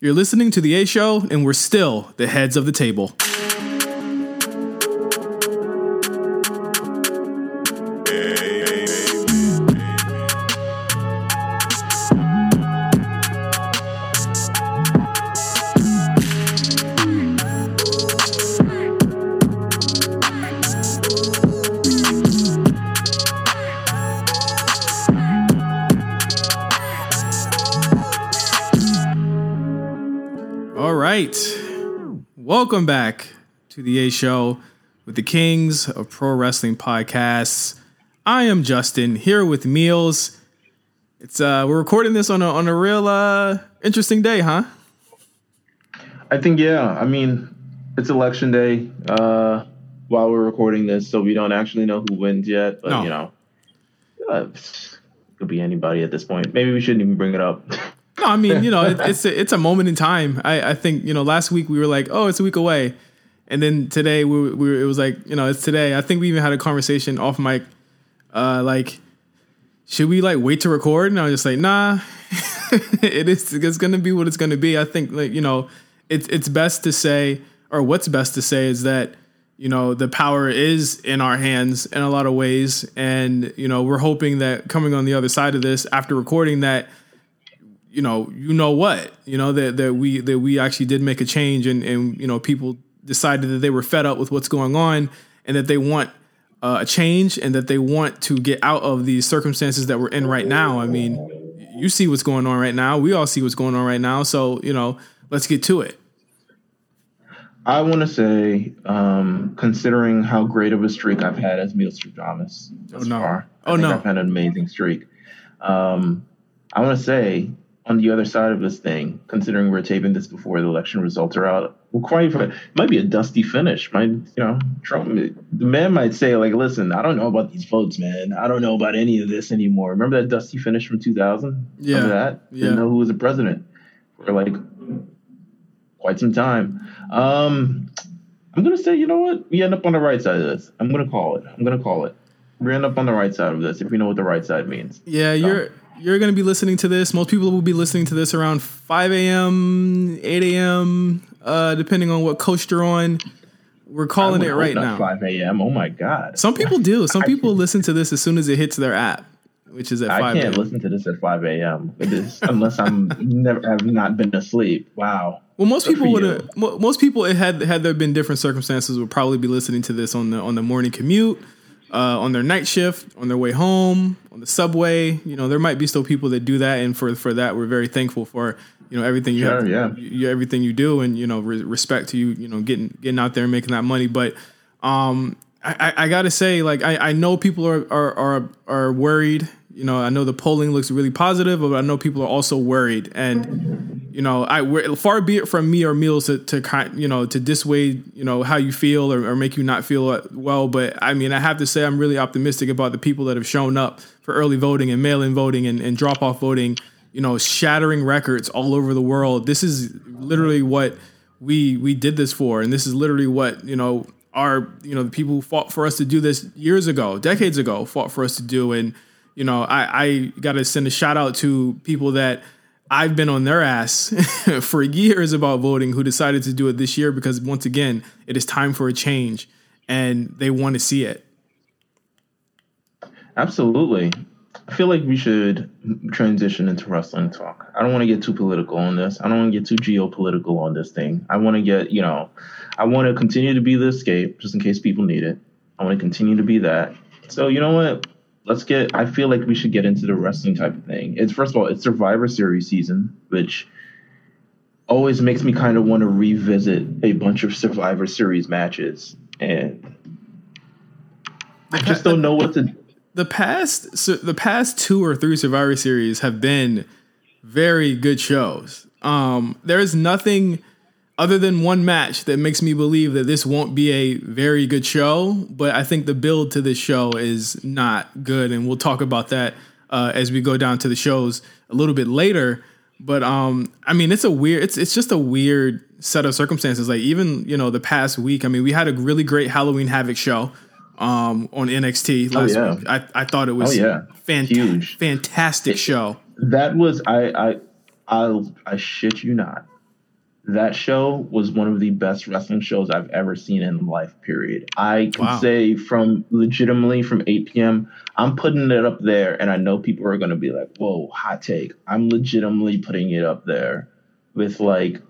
You're listening to The A Show, and we're still the heads of the table. Welcome back to the A Show with the Kings of Pro Wrestling Podcasts. I am Justin here with Meelz. It's uh we're recording this on a on a real uh interesting day, huh? I think yeah. I mean, it's election day uh, while we're recording this, so we don't actually know who wins yet. But No. you know, uh, could be anybody at this point. Maybe we shouldn't even bring it up. No, I mean, you know, it, it's a, it's a moment in time. I, I think you know, last week we were like, oh, it's a week away, and then today we, we were, it was like, you know, it's today. I think we even had a conversation off mic, uh, like, should we like wait to record? And I was just like, nah, it is. It's gonna be what it's gonna be. I think like you know, it's it's best to say, or what's best to say is that you know the power is in our hands in a lot of ways, and you know we're hoping that coming on the other side of this after recording that you know, you know what, you know that that we that we actually did make a change, and and you know people decided that they were fed up with what's going on, and that they want uh, a change, and that they want to get out of these circumstances that we're in right now. I mean, you see what's going on right now. We all see what's going on right now. So you know, let's get to it. I want to say, um, considering how great of a streak I've had as Meelz Thomas thus no. far, I Oh, no. I've had an amazing streak. Um, I want to say, on the other side of this thing, considering we're taping this before the election results are out, we're quite it might be a dusty finish. Might you know, Trump, the man might say like, "Listen, I don't know about these votes, man. I don't know about any of this anymore." Remember that dusty finish from 2000? Yeah. Remember that? Yeah. Didn't know who was the president for like quite some time. Um, I'm gonna say, you know what? We end up on the right side of this. I'm gonna call it. I'm gonna call it. We end up on the right side of this if we know what the right side means. Yeah, you're you're gonna be listening to this. Most people will be listening to this around 5 a.m., 8 a.m., uh, depending on what coast you're on. We're calling I it right now. 5 a.m. Oh my god. Some people do. Some people listen to this as soon as it hits their app, which is at I five. can't a.m. listen to this at 5 a.m. Unless I'm never have not been asleep. Wow. Well, most Good people would have. Most people, had had there been different circumstances, would probably be listening to this on the on the morning commute, uh, on their night shift, on their way home, on the subway. You know, there might be still people that do that, and for for that, we're very thankful for you know everything you Sure, have, yeah. you, everything you do, and you know re- respect to you, you know getting getting out there and making that money. But um, I, I, I gotta say, like I, I know people are, are are are worried. You know, I know the polling looks really positive, but I know people are also worried. And you know, I we're- far be it from me or Meelz to to kind, you know, to dissuade you know how you feel or, or make you not feel uh, well. But I mean, I have to say, I'm really optimistic about the people that have shown up for early voting and mail-in voting and, and drop-off voting. You know, shattering records all over the world. This is literally what we we did this for, and this is literally what you know our you know the people who fought for us to do this years ago, decades ago, fought for us to do. And you know, I, I got to send a shout out to people that I've been on their ass for years about voting who decided to do it this year because once again, it is time for a change, and they want to see it. Absolutely. I feel like we should transition into wrestling talk. I don't want to get too political on this. I don't want to get too geopolitical on this thing. I want to get, you know, I want to continue to be the escape just in case people need it. I want to continue to be that. So, you know what? Let's get, I feel like we should get into the wrestling type of thing. It's, first of all, it's Survivor Series season, which always makes me kind of want to revisit a bunch of Survivor Series matches. And I just don't know what to the past so the past two or three Survivor Series have been very good shows. Um, there is nothing other than one match that makes me believe that this won't be a very good show. But I think the build to this show is not good, and we'll talk about that uh, as we go down to the shows a little bit later. But um, I mean, it's a weird. It's it's just a weird set of circumstances. Like even you know the past week. I mean, we had a really great Halloween Havoc show um, on NXT last yeah. week. I, I thought it was Oh, yeah. Huge. fantastic show. That was I I I I shit you not. That show was one of the best wrestling shows I've ever seen in life, period. I can wow. say from legitimately from 8 p.m., I'm putting it up there, and I know people are going to be like, whoa, hot take. I'm legitimately putting it up there with like,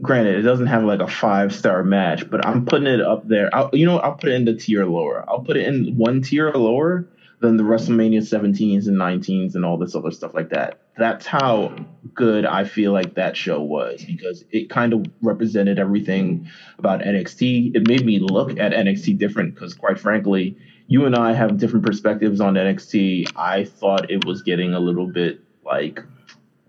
granted, it doesn't have like a five star match, but I'm putting it up there. I'll, you know, I'll put it in the tier lower. I'll put it in one tier lower than the WrestleMania 17s and 19s and all this other stuff like that. That's how good I feel like that show was because it kind of represented everything about NXT. It made me look at NXT different because, quite frankly, you and I have different perspectives on NXT. I thought it was getting a little bit like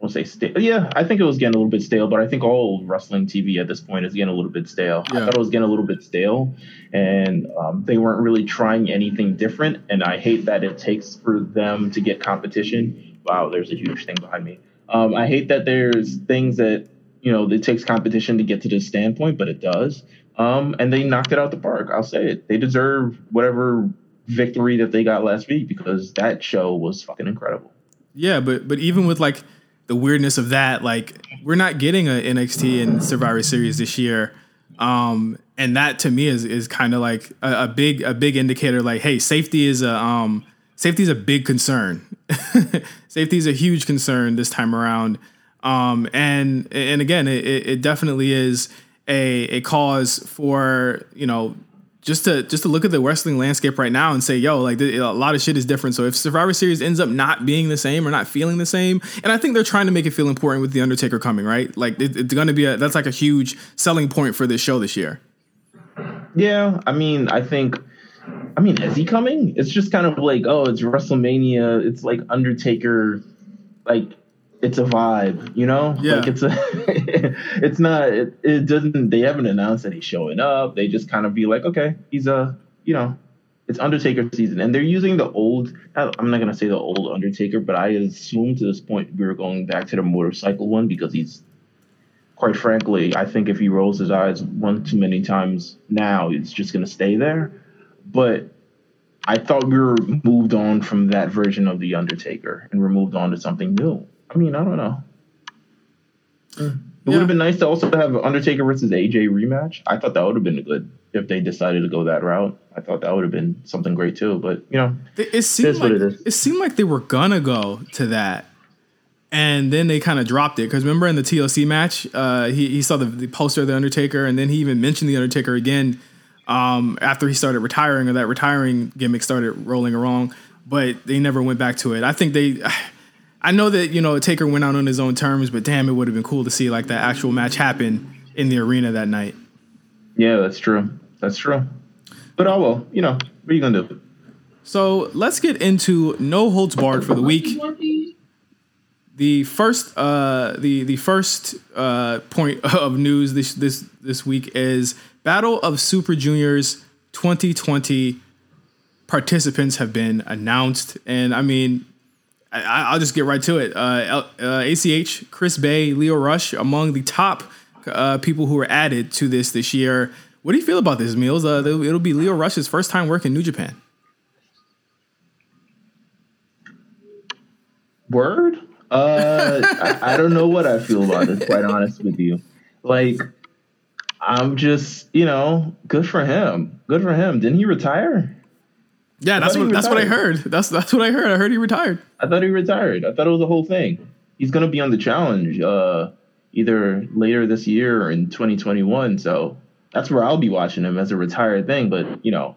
won't say stale. Yeah, I think it was getting a little bit stale, but I think all wrestling TV at this point is getting a little bit stale. Yeah. I thought it was getting a little bit stale, and um, they weren't really trying anything different. And I hate that it takes for them to get competition. Wow, there's a huge thing behind me. Um, I hate that there's things that you know it takes competition to get to this standpoint, but it does. Um, and they knocked it out the park. I'll say it. They deserve whatever victory that they got last week because that show was fucking incredible. Yeah, but but even with like the weirdness of that. Like we're not getting a NXT and Survivor Series this year, um, and that to me is is kind of like a, a, big a big indicator. Like, hey, safety is a um, safety is a big concern. safety is a huge concern this time around, um, and and again, it, it definitely is a a cause for you know just to just to look at the wrestling landscape right now and say, yo, like a lot of shit is different. So if Survivor Series ends up not being the same or not feeling the same, and I think they're trying to make it feel important with the Undertaker coming, right? Like it, it's going to be a that's like a huge selling point for this show this year. Yeah, I mean, I think. I mean, is he coming? It's just kind of like, oh, it's WrestleMania. It's like Undertaker, like it's a vibe, you know? Yeah. Like it's a it's not it, it, doesn't they haven't announced that he's showing up. They just kind of be like, okay, he's a you know, it's Undertaker season. And they're using the old I'm not gonna say the old Undertaker, but I assume to this point we were going back to the motorcycle one because he's quite frankly, I think if he rolls his eyes one too many times now, it's just gonna stay there. But I thought we were moved on from that version of the Undertaker and we're moved on to something new. I mean, I don't know. It yeah. would have been nice to also have Undertaker versus AJ rematch. I thought that would have been good if they decided to go that route. I thought that would have been something great too. But you know, it, it seemed like, it, it seemed like they were gonna go to that, and then they kind of dropped it because remember in the TLC match, uh, he he saw the, the, poster of the Undertaker, and then he even mentioned the Undertaker again um, after he started retiring or that retiring gimmick started rolling along. But they never went back to it. I think they. I know that you know Taker went out on his own terms, but damn, it would have been cool to see like that actual match happen in the arena that night. Yeah, that's true. That's true. But oh well, you know, what are you gonna do? So let's get into no holds barred for the week. The first, uh, the the first uh, point of news this this this week is Battle of Super Juniors 2020 participants have been announced, and I mean I, will just get right to it. Uh, uh, ACH, Chris Bey, Lio Rush, among the top uh, people who were added to this this year. What do you feel about this, Meelz? Uh, it'll be Lio Rush's first time working New Japan. Word? Uh, I, I don't know what I feel about it. Quite honest with you, like I'm just, you know, good for him. Good for him. Didn't he retire? Yeah, that's what that's what I heard. That's that's what I heard. I heard he retired. I thought he retired. I thought it was a whole thing. He's gonna be on the challenge uh, either later this year or in 2021. So that's where I'll be watching him as a retired thing. But you know,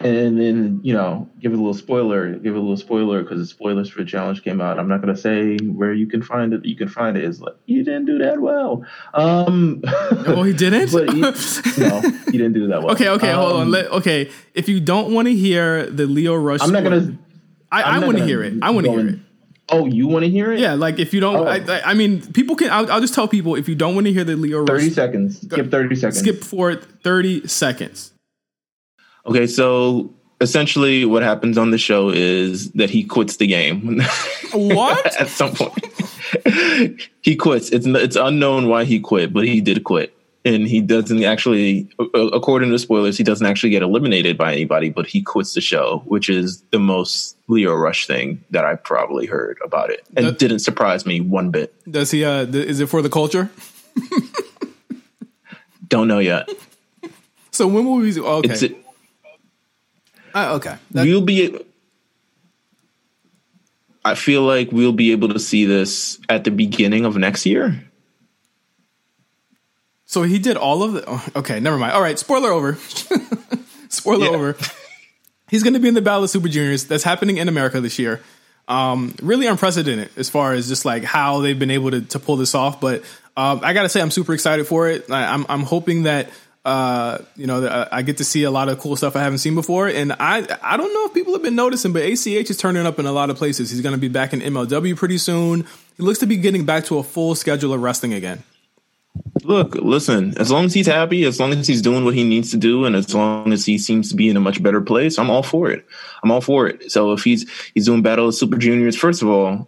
and then you know give it a little spoiler give it a little spoiler because the spoilers for the challenge came out i'm not going to say where you can find it you can find it is like you didn't do that well um oh he didn't but he, no he didn't do that well okay okay um, hold on um, Let, okay if you don't want to hear the lio rush i'm not going to i, I want to hear it i want to hear it Oh, you want to hear it? Yeah, like if you don't, oh. I, I, mean, people can. I'll, I'll, just tell people if you don't want to hear the Lio. Thirty Rush, seconds. Skip thirty seconds. Skip forward thirty seconds. Okay, so essentially what happens on the show is that he quits the game. What? At some point. he quits. It's it's unknown why he quit, but he did quit. And he doesn't actually according to spoilers, he doesn't actually get eliminated by anybody, but he quits the show, which is the most Lio Rush thing that I probably heard about it, and That- didn't surprise me one bit. Does he? Uh, th- is it for the culture? Don't know yet. So when will we? Okay, Uh, okay. That- we'll be. I feel like we'll be able to see this at the beginning of next year. so he did all of the. Oh, okay, never mind. All right, spoiler over. spoiler Yeah. over. He's going to be in the Battle of Super Juniors. That's happening in America this year. Um, really unprecedented as far as just like how they've been able to, to pull this off. But um, I got to say, I'm super excited for it. I, I'm I'm hoping that uh, you know I get to see a lot of cool stuff I haven't seen before. And I I don't know if people have been noticing, but ACH is turning up in a lot of places. He's going to be back in MLW pretty soon. He looks to be getting back to a full schedule of wrestling again. Look, listen, as long as he's happy, as long as he's doing what he needs to do, and as long as he seems to be in a much better place, I'm all for it. I'm all for it. So if he's he's doing Battle of Super Juniors, first of all,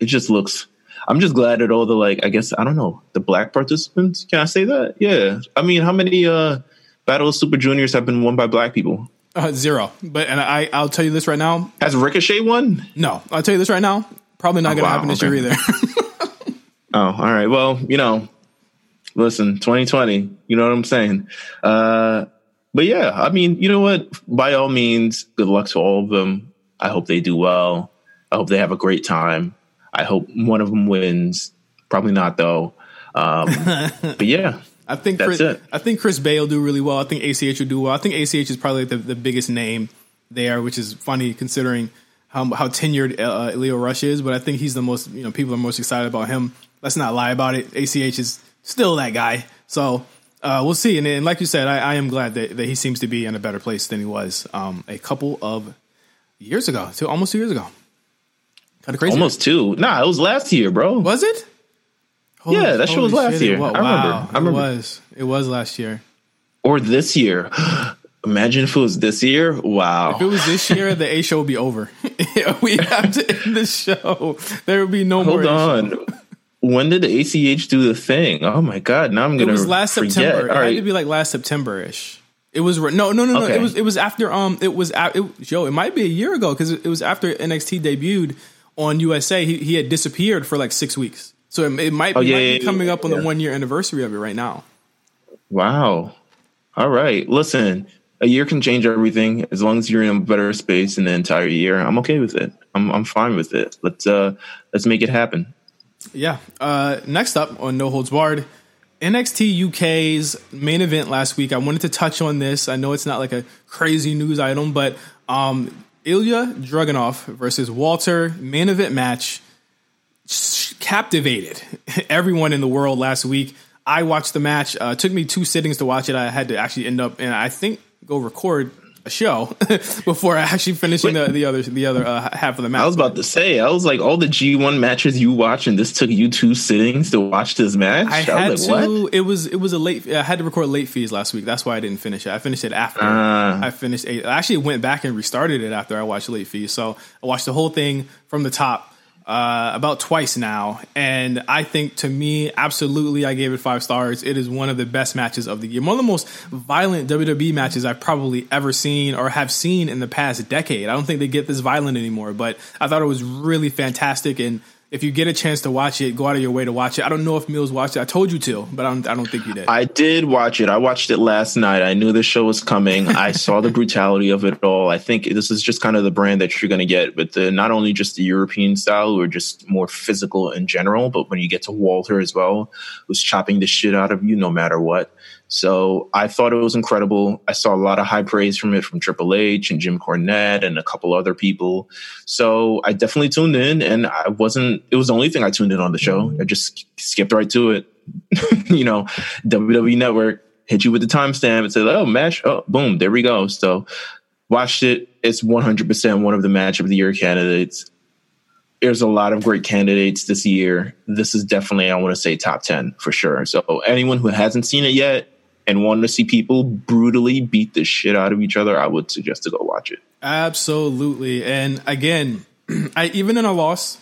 it just looks I'm just glad that all the like I guess I don't know, the black participants, can I say that? Yeah. I mean, how many uh Battle of Super Juniors have been won by black people? Uh, zero. But and I I'll tell you this right now. Has Ricochet won? No, I'll tell you this right now. Probably not going to wow, happen this okay. year either. Oh, all right. Well, you know, listen, 2020, you know what I'm saying? Uh, but yeah, I mean, you know what? By all means, good luck to all of them. I hope they do well. I hope they have a great time. I hope one of them wins. Probably not though. Um, but yeah, I think That's Chris, it. I think Chris Bey will do really well. I think ACH will do well. I think ACH is probably the, the biggest name there, which is funny considering how how tenured uh, Lio Rush is. But I think he's the most you know people are most excited about him. Let's not lie about it. ACH is still that guy. So uh, we'll see. And, and like you said, I, I am glad that, that he seems to be in a better place than he was um, a couple of years ago, two, almost two years ago. Kind of crazy. almost two. Nah, it was last year, bro. was it? Yeah, that show was last shit, year. Wa- I remember. I remember. It was. It was last year. Or this year. Imagine if it was this year. Wow. If it was this year, the A show would be over. we have to end the show. There would be no more. Hold on. When did the ACH do the thing? Oh my god! Now I'm gonna. It was last forget. September. It All had to be like last September ish. It was re- no, no, no, no. Okay. It was it was after um it was a- it, yo. It might be a year ago because it was after NXT debuted on USA. He he had disappeared for like six weeks. So it, it might be, Oh, yeah, might be yeah, yeah, coming up on yeah. the one year anniversary of it right now. Wow. All right. Listen, a year can change everything as long as you're in a better space in the entire year. I'm okay with it. I'm I'm fine with it. Let's uh let's make it happen. Yeah. Uh, next up on No Holds Barred, NXT UK's main event last week. I wanted to touch on this. I know it's not like a crazy news item, but um, Ilya Dragunov versus Walter main event match captivated everyone in the world last week. I watched the match. Uh, it took me two sittings to watch it. I had to actually end up and I think go record show before actually finishing the, the other the other uh, half of the match. I was about to say, I was like, all the G1 matches you watch, and this took you two sittings to watch this match. I had was like, to. what? It was it was a late. I had to record late fees last week. That's why I didn't finish it. I finished it after Ah. I finished. Eight. I actually went back and restarted it after I watched late fees. So I watched the whole thing from the top uh, about twice now, and I think to me, absolutely, I gave it five stars. It is one of the best matches of the year. One of the most violent WWE matches I've probably ever seen or have seen in the past decade. I don't think they get this violent anymore, but I thought it was really fantastic and. If you get a chance to watch it, go out of your way to watch it. I don't know if Meelz watched it. I told you to, but I don't, I don't think you did. I did watch it. I watched it last night. I knew the show was coming. I saw the brutality of it all. I think this is just kind of the brand that you're going to get with the not only just the European style or just more physical in general, but when you get to Walter as well, who's chopping the shit out of you no matter what. So I thought it was incredible. I saw a lot of high praise from it from Triple H and Jim Cornette and a couple other people. So I definitely tuned in and I wasn't, it was the only thing I tuned in on the show. I just skipped right to it. you know, WWE Network hit you with the timestamp and said, oh, match, oh, boom, there we go. So watched it. It's 100% one of the match of the year candidates. There's a lot of great candidates this year. This is definitely, I want to say, top 10 for sure. So anyone who hasn't seen it yet and want to see people brutally beat the shit out of each other, I would suggest to go watch it. Absolutely. And again, I even in a loss,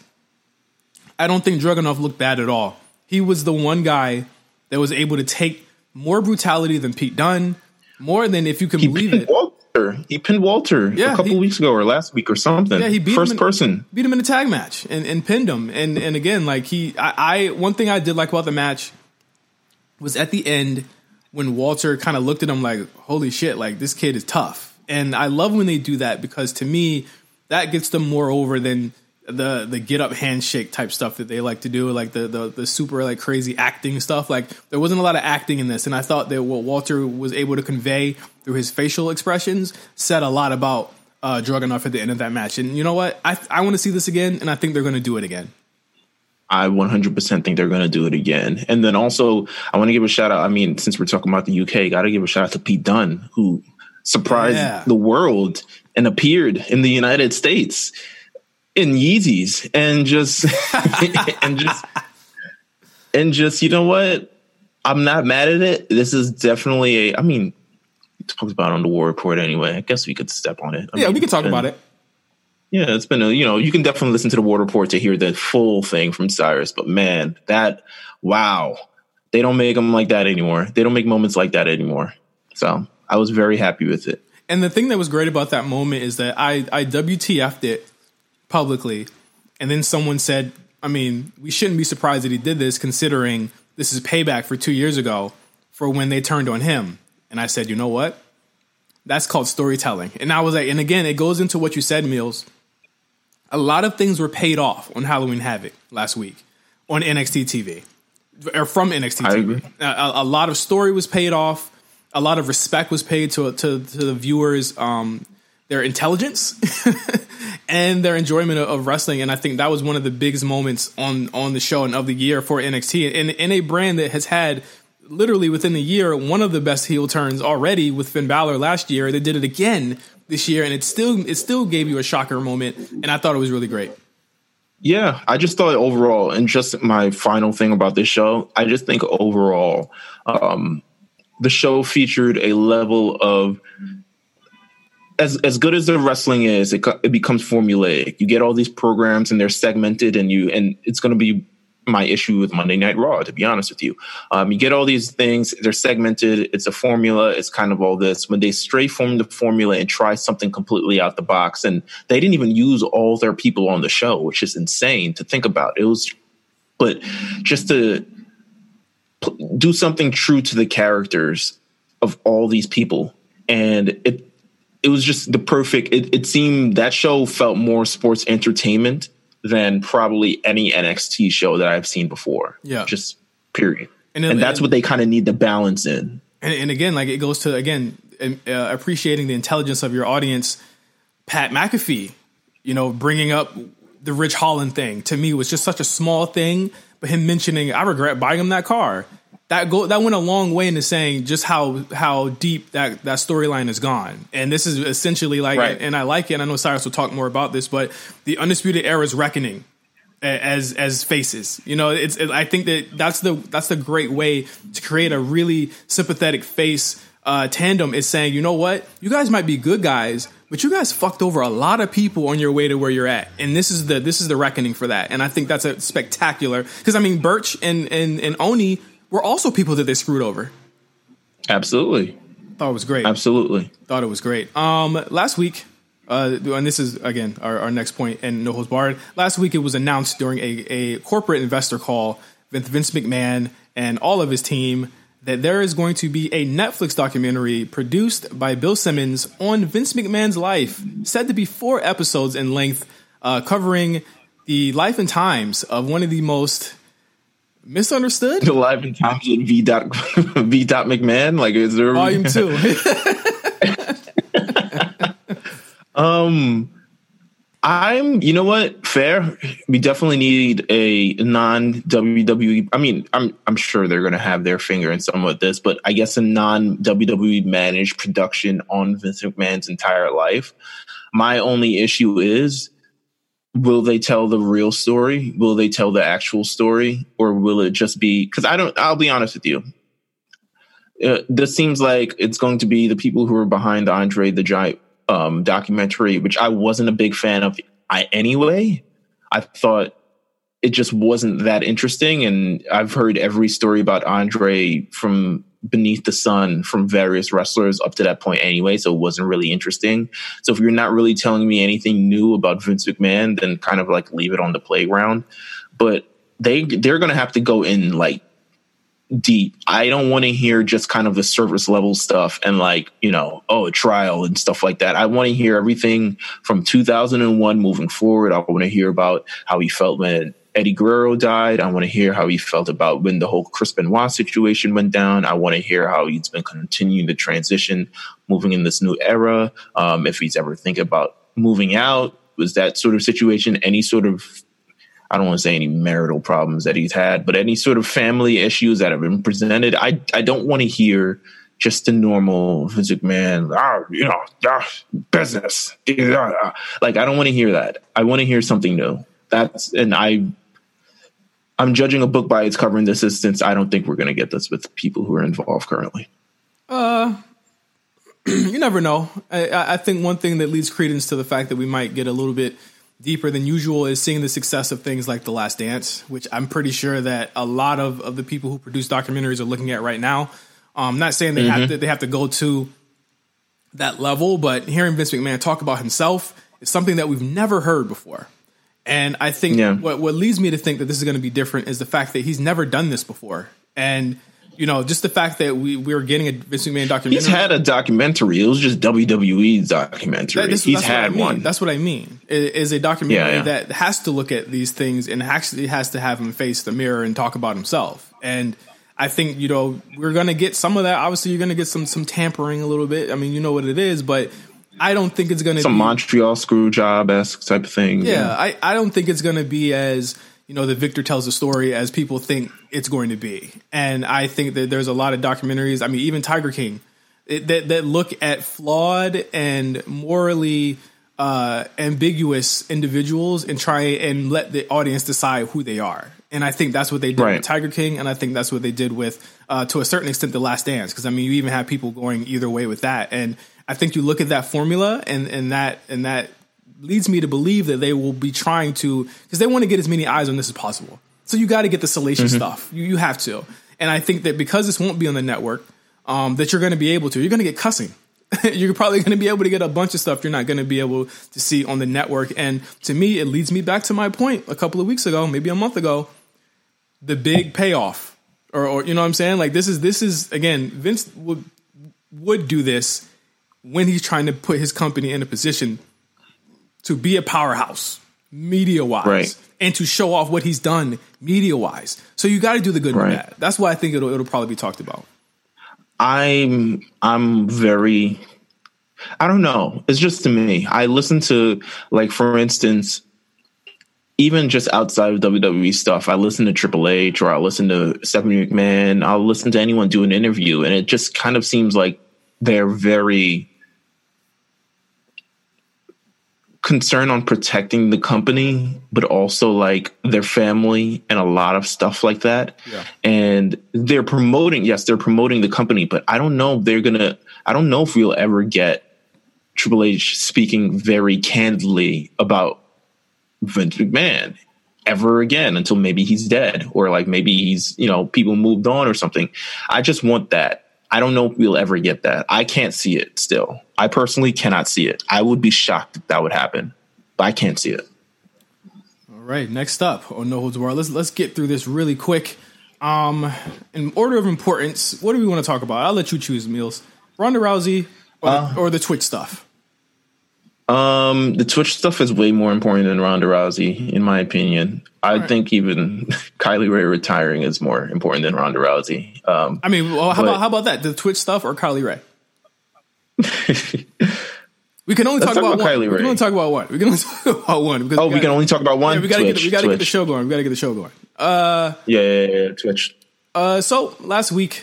I don't think Dragunov looked bad at all. He was the one guy that was able to take more brutality than Pete Dunne, more than if you can He believe it. Walter Walter. He pinned Walter yeah, a couple he, weeks ago or last week or something. Yeah, he beat first in, person beat him in a tag match and, and pinned him. And and again, like he, I, I one thing I did like about the match was at the end when Walter kind of looked at him like, "Holy shit! Like this kid is tough." And I love when they do that because to me, that gets them more over than the the get up handshake type stuff that they like to do, like the, the the super like crazy acting stuff. Like there wasn't a lot of acting in this, and I thought that what Walter was able to convey through his facial expressions said a lot about uh, Dragunov at the end of that match. And you know what? I I want to see this again, and I think they're going to do it again. I 100% think they're going to do it again. And then also, I want to give a shout out. I mean, since we're talking about the UK, got to give a shout out to Pete Dunne, who surprised yeah. the world and appeared in the United States in Yeezys and just and just and just you know what? I'm not mad at it. This is definitely a. I mean, talked about on the War Report anyway. I guess we could step on it. I yeah, mean, we can talk been, about it. Yeah, it's been a you know you can definitely listen to the War Report to hear the full thing from Cyrus. But man, that wow, they don't make them like that anymore. They don't make moments like that anymore. So I was very happy with it. And the thing that was great about that moment is that I I WTF'd it publicly, and then someone said, I mean, we shouldn't be surprised that he did this, considering this is payback for two years ago for when they turned on him. And I said, you know what? That's called storytelling. And I was like, and again, it goes into what you said, Meelz. A lot of things were paid off on Halloween Havoc last week on NXT TV or from NXT TV. A, a, lot of story was paid off. A lot of respect was paid to to, to the viewers. Um, their intelligence and their enjoyment of, of, wrestling. And I think that was one of the biggest moments on on the show and of the year for NXT. And in a brand that has had literally within the year one of the best heel turns already with Finn Balor last year. They did it again this year, and it still it still gave you a shocker moment. And I thought it was really great. Yeah, I just thought overall, and just my final thing about this show, I just think overall, um, the show featured a level of as as good as the wrestling is, it it becomes formulaic. You get all these programs and they're segmented, and you and it's going to be my issue with Monday Night Raw. To be honest with you, um, you get all these things. They're segmented. It's a formula. It's kind of all this. When they stray from the formula and try something completely out the box, and they didn't even use all their people on the show, which is insane to think about. It was, but just to do something true to the characters of all these people and it it was just the perfect. It, it seemed that show felt more sports entertainment than probably any NXT show that I've seen before. Yeah, just period. And, and that's and, what they kind of need to balance in. And, and, again, like it goes to again uh, appreciating the intelligence of your audience. Pat McAfee, you know, bringing up the Rich Holland thing to me was just such a small thing, but him mentioning I regret buying him that car that go that went a long way into saying just how how deep that that storyline has gone. And this is essentially like, right. and I like it. I know Cyrus will talk more about this, but the undisputed era's reckoning as as faces. You know, it's it, I think that that's the that's the great way to create a really sympathetic face uh, tandem. Is saying, you know what, you guys might be good guys, but you guys fucked over a lot of people on your way to where you're at, and this is the this is the reckoning for that. And I think that's a spectacular because I mean Burch and and and Oney were also people that they screwed over. Absolutely. Thought it was great. Absolutely. Thought it was great. Um, last week, uh, and this is again our, our next point, and no holds barred. Last week, it was announced during a, a corporate investor call with Vince McMahon and all of his team that there is going to be a Netflix documentary produced by Bill Simmons on Vince McMahon's life, said to be four episodes in length, uh, covering the life and times of one of the most Misunderstood? The live in times V. Dot, v. Dot McMahon. Like, is there volume two? um, I'm. You know what? Fair. We definitely need a non WWE. I mean, I'm. I'm sure they're going to have their finger in some of this, but I guess a non WWE managed production on Vince McMahon's entire life. My only issue is will they tell the real story? Will they tell the actual story? Or will it just be, because I don't, I'll be honest with you. Uh, this seems like it's going to be the people who are behind the Andre the Giant um, documentary, which I wasn't a big fan of I, anyway. I thought it just wasn't that interesting. And I've heard every story about Andre from beneath the sun from various wrestlers up to that point anyway, so it wasn't really interesting. So if you're not really telling me anything new about Vince McMahon, then kind of like leave it on the playground. But they they're gonna have to go in like deep. I don't want to hear just kind of the surface level stuff and like, you know, oh, a trial and stuff like that. I want to hear everything from 2001 moving forward. I want to hear about how he felt when Eddie Guerrero died. I want to hear how he felt about when the whole Chris Benoit situation went down. I want to hear how he's been continuing the transition, moving in this new era. Um, if he's ever thinking about moving out, was that sort of situation any sort of I don't want to say any marital problems that he's had, but any sort of family issues that have been presented. I I don't want to hear just the normal Vince McMahon, ah, you know, ah, business. Like I don't want to hear that. I want to hear something new. That's and I I'm judging a book by its cover in this instance. I don't think we're going to get this with people who are involved currently. Uh, you never know. I, I think one thing that leads credence to the fact that we might get a little bit deeper than usual is seeing the success of things like The Last Dance, which I'm pretty sure that a lot of, of the people who produce documentaries are looking at right now. I'm um, not saying they mm-hmm. have to they have to go to that level, but hearing Vince McMahon talk about himself is something that we've never heard before. And I think yeah. what what leads me to think that this is going to be different is the fact that he's never done this before. And you know, just the fact that we we were getting a Vince McMahon documentary. He's had a documentary. It was just WWE's documentary. That, this, he's had I mean. one. That's what I mean. It is a documentary yeah, yeah. that has to look at these things and actually has to have him face the mirror and talk about himself. And I think you know we're gonna get some of that. Obviously, you're gonna get some some tampering a little bit. I mean, you know what it is, but I don't think it's going to be some be, Montreal screw job esque type of thing. Yeah, yeah, I, I don't think it's going to be as you know the Victor tells the story as people think it's going to be, and I think that there's a lot of documentaries. I mean, even Tiger King it, that that look at flawed and morally uh, ambiguous individuals and try and let the audience decide who they are. And I think that's what they did right. with Tiger King, and I think that's what they did with, uh, to a certain extent, The Last Dance. Because I mean, you even have people going either way with that, and I think you look at that formula and and that and that leads me to believe that they will be trying to because they want to get as many eyes on this as possible. So you got to get the salacious mm-hmm. stuff. You you have to. And I think that because this won't be on the network, um, that you're going to be able to. You're going to get cussing. you're probably going to be able to get a bunch of stuff you're not going to be able to see on the network. And to me, it leads me back to my point a couple of weeks ago, maybe a month ago, the big payoff, or, or you know what I'm saying? Like this is this is again, Vince would would do this when he's trying to put his company in a position to be a powerhouse media wise right. and to show off what he's done media wise. So you got to do the good right. and bad. That's why I think it'll it'll probably be talked about. I'm I'm very I don't know. It's just to me. I listen to like for instance even just outside of WWE stuff, I listen to Triple H or I listen to Stephanie McMahon. I'll listen to anyone do an interview, and it just kind of seems like they're very concern on protecting the company, but also like their family and a lot of stuff like that. Yeah. And they're promoting, yes, they're promoting the company, but I don't know if they're gonna, I don't know if we'll ever get Triple H speaking very candidly about Vince McMahon ever again until maybe he's dead or like maybe he's, you know, people moved on or something. I just want that. I don't know if we'll ever get that. I can't see it still. I personally cannot see it. I would be shocked if that would happen, but I can't see it. All right, next up on No Holds Barred, let's let's get through this really quick. Um, in order of importance, what do we want to talk about? I'll let you choose, Meelz. Ronda Rousey or, uh, the, or the Twitch stuff. Um, the Twitch stuff is way more important than Ronda Rousey, in my opinion. I right. think even Kylie Rae retiring is more important than Ronda Rousey. Um, I mean, well, how but, about how about that? The Twitch stuff or Kylie Rae? we can only talk, talk, about, about Kylie Rae. We can only talk about one. We can only talk about one. Because oh, we, gotta, we can only talk about one. Yeah, we gotta Twitch, get we gotta Twitch. get the show going. We gotta get the show going. Uh, yeah, yeah, yeah, Twitch. Uh, so last week,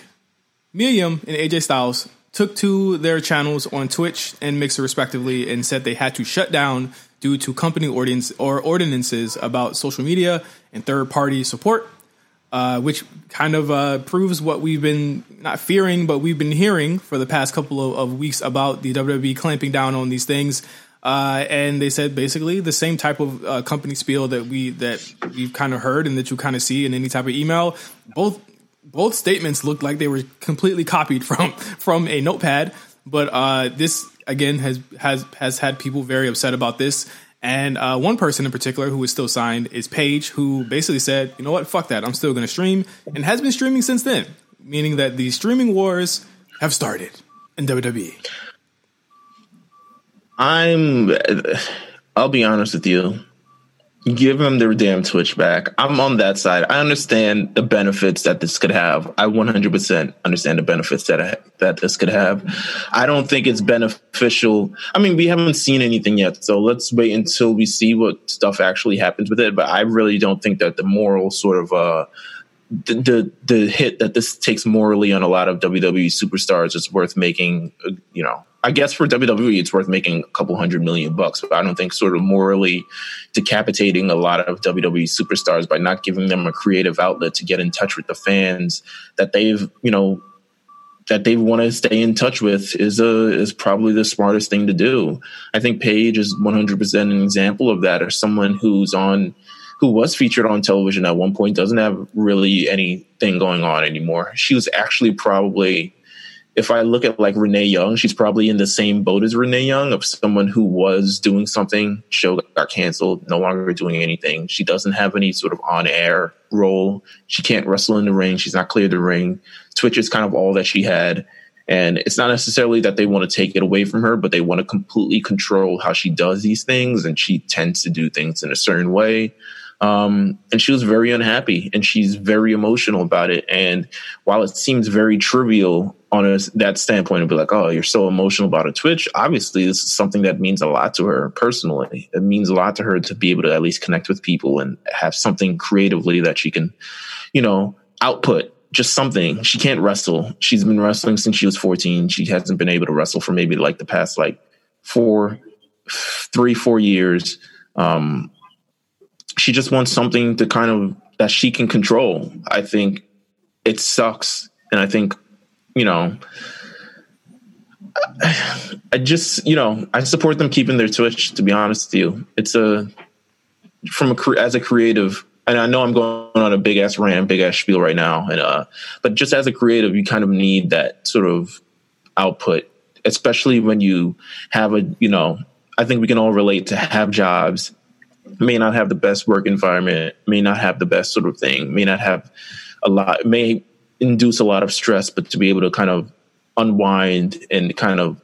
Mia Yim and AJ Styles took to their channels on Twitch and Mixer respectively and said they had to shut down due to company ordinance or ordinances about social media and third party support, uh, which kind of uh, proves what we've been not fearing, but we've been hearing for the past couple of, of weeks about the WWE clamping down on these things. Uh, and they said basically the same type of uh, company spiel that we that we've kind of heard and that you kind of see in any type of email. Both both statements looked like they were completely copied from from a notepad. But uh, this again has has has had people very upset about this. And uh, one person in particular who is still signed is Paige, who basically said, "You know what? Fuck that. I'm still going to stream," and has been streaming since then. Meaning that the streaming wars have started in WWE. I'm. I'll be honest with you give them their damn Twitch back. I'm on that side. I understand the benefits that this could have. I 100% understand the benefits that I, that this could have. I don't think it's beneficial. I mean, we haven't seen anything yet, so let's wait until we see what stuff actually happens with it. But I really don't think that the moral sort of uh, the, the the hit that this takes morally on a lot of WWE superstars is worth making. You know, I guess for WWE, it's worth making a couple hundred million bucks, but I don't think sort of morally decapitating a lot of WWE superstars by not giving them a creative outlet to get in touch with the fans that they've, you know, that they want to stay in touch with is a is probably the smartest thing to do. I think Paige is 100% an example of that, or someone who's on who was featured on television at one point doesn't have really anything going on anymore. She was actually probably if I look at like Renee Young, she's probably in the same boat as Renee Young of someone who was doing something, show got canceled, no longer doing anything. She doesn't have any sort of on air role. She can't wrestle in the ring. She's not cleared the ring. Twitch is kind of all that she had. And it's not necessarily that they want to take it away from her, but they want to completely control how she does these things. And she tends to do things in a certain way. Um, and she was very unhappy and she's very emotional about it. And while it seems very trivial on a, that standpoint and be like, oh, you're so emotional about a Twitch, obviously this is something that means a lot to her personally. It means a lot to her to be able to at least connect with people and have something creatively that she can, you know, output just something. She can't wrestle. She's been wrestling since she was 14. She hasn't been able to wrestle for maybe like the past like four, three, four years. Um, she just wants something to kind of that she can control. I think it sucks, and I think you know. I just, you know, I support them keeping their Twitch. To be honest with you, it's a from a as a creative, and I know I'm going on a big ass rant, big ass spiel right now, and uh, but just as a creative, you kind of need that sort of output, especially when you have a, you know, I think we can all relate to have jobs may not have the best work environment, may not have the best sort of thing, may not have a lot, may induce a lot of stress, but to be able to kind of unwind and kind of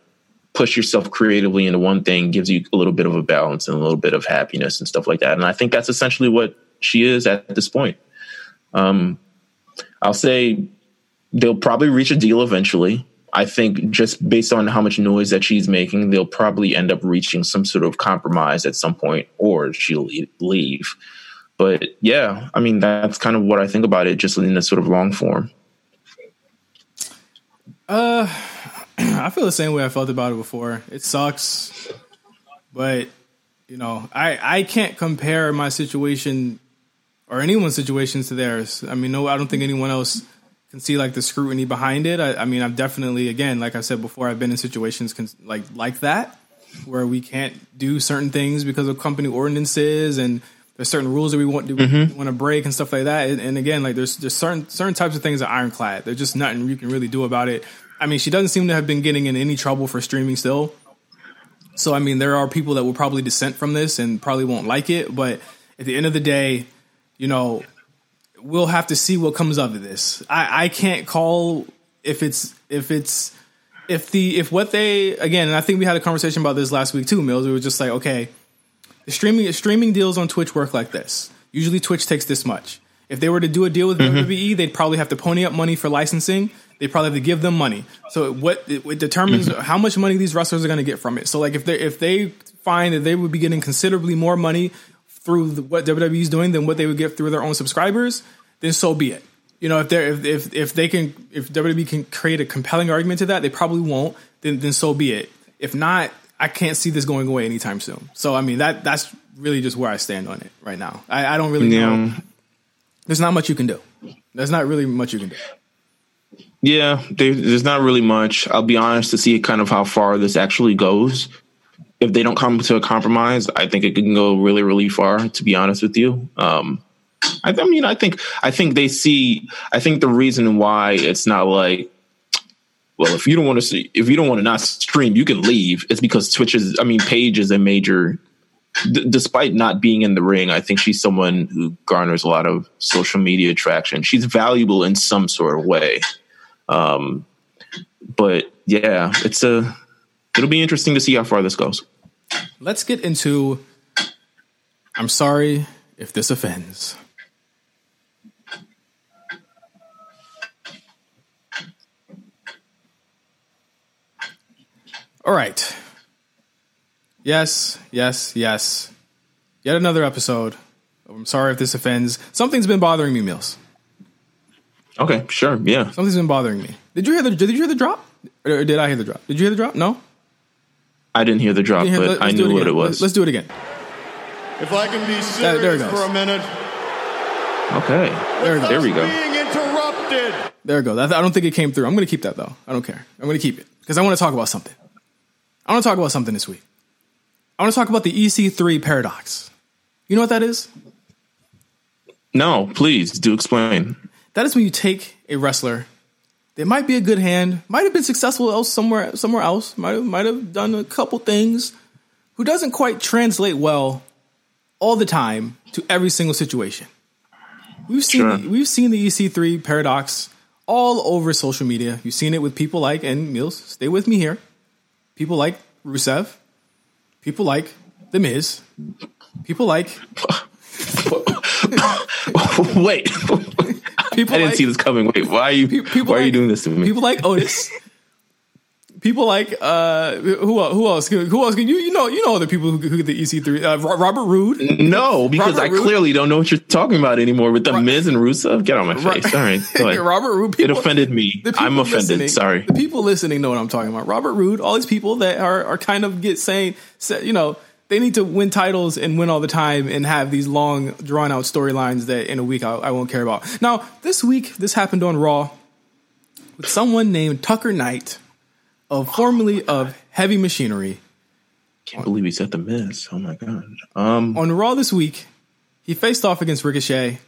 push yourself creatively into one thing gives you a little bit of a balance and a little bit of happiness and stuff like that. And I think that's essentially what she is at this point. Um, I'll say they'll probably reach a deal eventually. I think just based on how much noise that she's making, they'll probably end up reaching some sort of compromise at some point, or she'll leave. But yeah, I mean that's kind of what I think about it, just in this sort of long form. Uh, I feel the same way I felt about it before. It sucks, but you know, I I can't compare my situation or anyone's situations to theirs. I mean, no, I don't think anyone else can see like the scrutiny behind it. I, I, mean, I've definitely, again, like I said before, I've been in situations con- like like that where we can't do certain things because of company ordinances and there's certain rules that we want to mm-hmm. want to break and stuff like that. And, and, again, like there's there's certain certain types of things that are ironclad. There's just nothing you can really do about it. I mean, she doesn't seem to have been getting in any trouble for streaming still. So I mean, there are people that will probably dissent from this and probably won't like it. But at the end of the day, you know, we'll have to see what comes of this. I, I can't call if it's if it's if the if what they again, and I think we had a conversation about this last week too, Meelz. We were just like, okay, the streaming streaming deals on Twitch work like this. Usually Twitch takes this much. If they were to do a deal with mm-hmm. WWE, they'd probably have to pony up money for licensing. They'd probably have to give them money. So what it, it determines mm-hmm. how much money these wrestlers are going to get from it. So like if they if they find that they would be getting considerably more money through the, what WWE is doing than what they would get through their own subscribers, then so be it. You know, if they if, if if they can if WWE can create a compelling argument to that, they probably won't. Then then so be it. If not, I can't see this going away anytime soon. So I mean that that's really just where I stand on it right now. I, I don't really yeah. know. There's not much you can do. There's not really much you can do. Yeah, there's not really much. I'll be honest to see kind of how far this actually goes if they don't come to a compromise, I think it can go really, really far. To be honest with you, um, I, I mean, I think I think they see. I think the reason why it's not like well, if you don't want to see, if you don't want to not stream, you can leave. It's because Twitch is, I mean, Paige is a major, d- despite not being in the ring, I think she's someone who garners a lot of social media traction. She's valuable in some sort of way. Um, but yeah, it's a, it'll be interesting to see how far this goes. Let's get into, I'm sorry if this offends. All right. Yes, yes, yes. Yet another episode. I'm sorry if this offends. Something's been bothering me, Meelz. Okay, sure, yeah. Something's been bothering me. Did you hear the Did you hear the drop? Or did I hear the drop? Did you hear the drop? No. I didn't hear the drop, hear, but I knew it what it was. Let's do it again. If I can be serious there, there for a minute. Okay. There, there we go. Being interrupted. There we go. I don't think it came through. I'm going to keep that though. I don't care. I'm going to keep it because I want to talk about something. I want to talk about something this week. I want to talk about the EC3 paradox. You know what that is? No, please do explain. That is when you take a wrestler they might be a good hand, might have been successful else somewhere somewhere else, might have, might have done a couple things, who doesn't quite translate well all the time to every single situation. We've seen sure. we've seen the EC3 paradox all over social media. You've seen it with people like and Meelz, stay with me here people like Rusev, people like The Miz, people like. Wait. People I didn't like, see this coming. Wait, why are you? People why like, are you doing this to me? People like Otis. people like uh, who who else? Who else? You you know you know other people who, who the EC3 uh, Robert Roode. No, because Robert I Roode. clearly don't know what you're talking about anymore with the Ro- Miz and Rusev. Get on my face. All right, go ahead. Robert Roode. People, it offended me. I'm offended. Sorry. The people listening know what I'm talking about. Robert Roode. All these people that are are kind of get saying, you know. They need to win titles and win all the time and have these long, drawn out storylines that in a week I, I won't care about. Now, this week, this happened on Raw with someone named Tucker Knight of formerly of Heavy Machinery. Can't believe he said the Miz. Oh my god! Um, on Raw this week, he faced off against Ricochet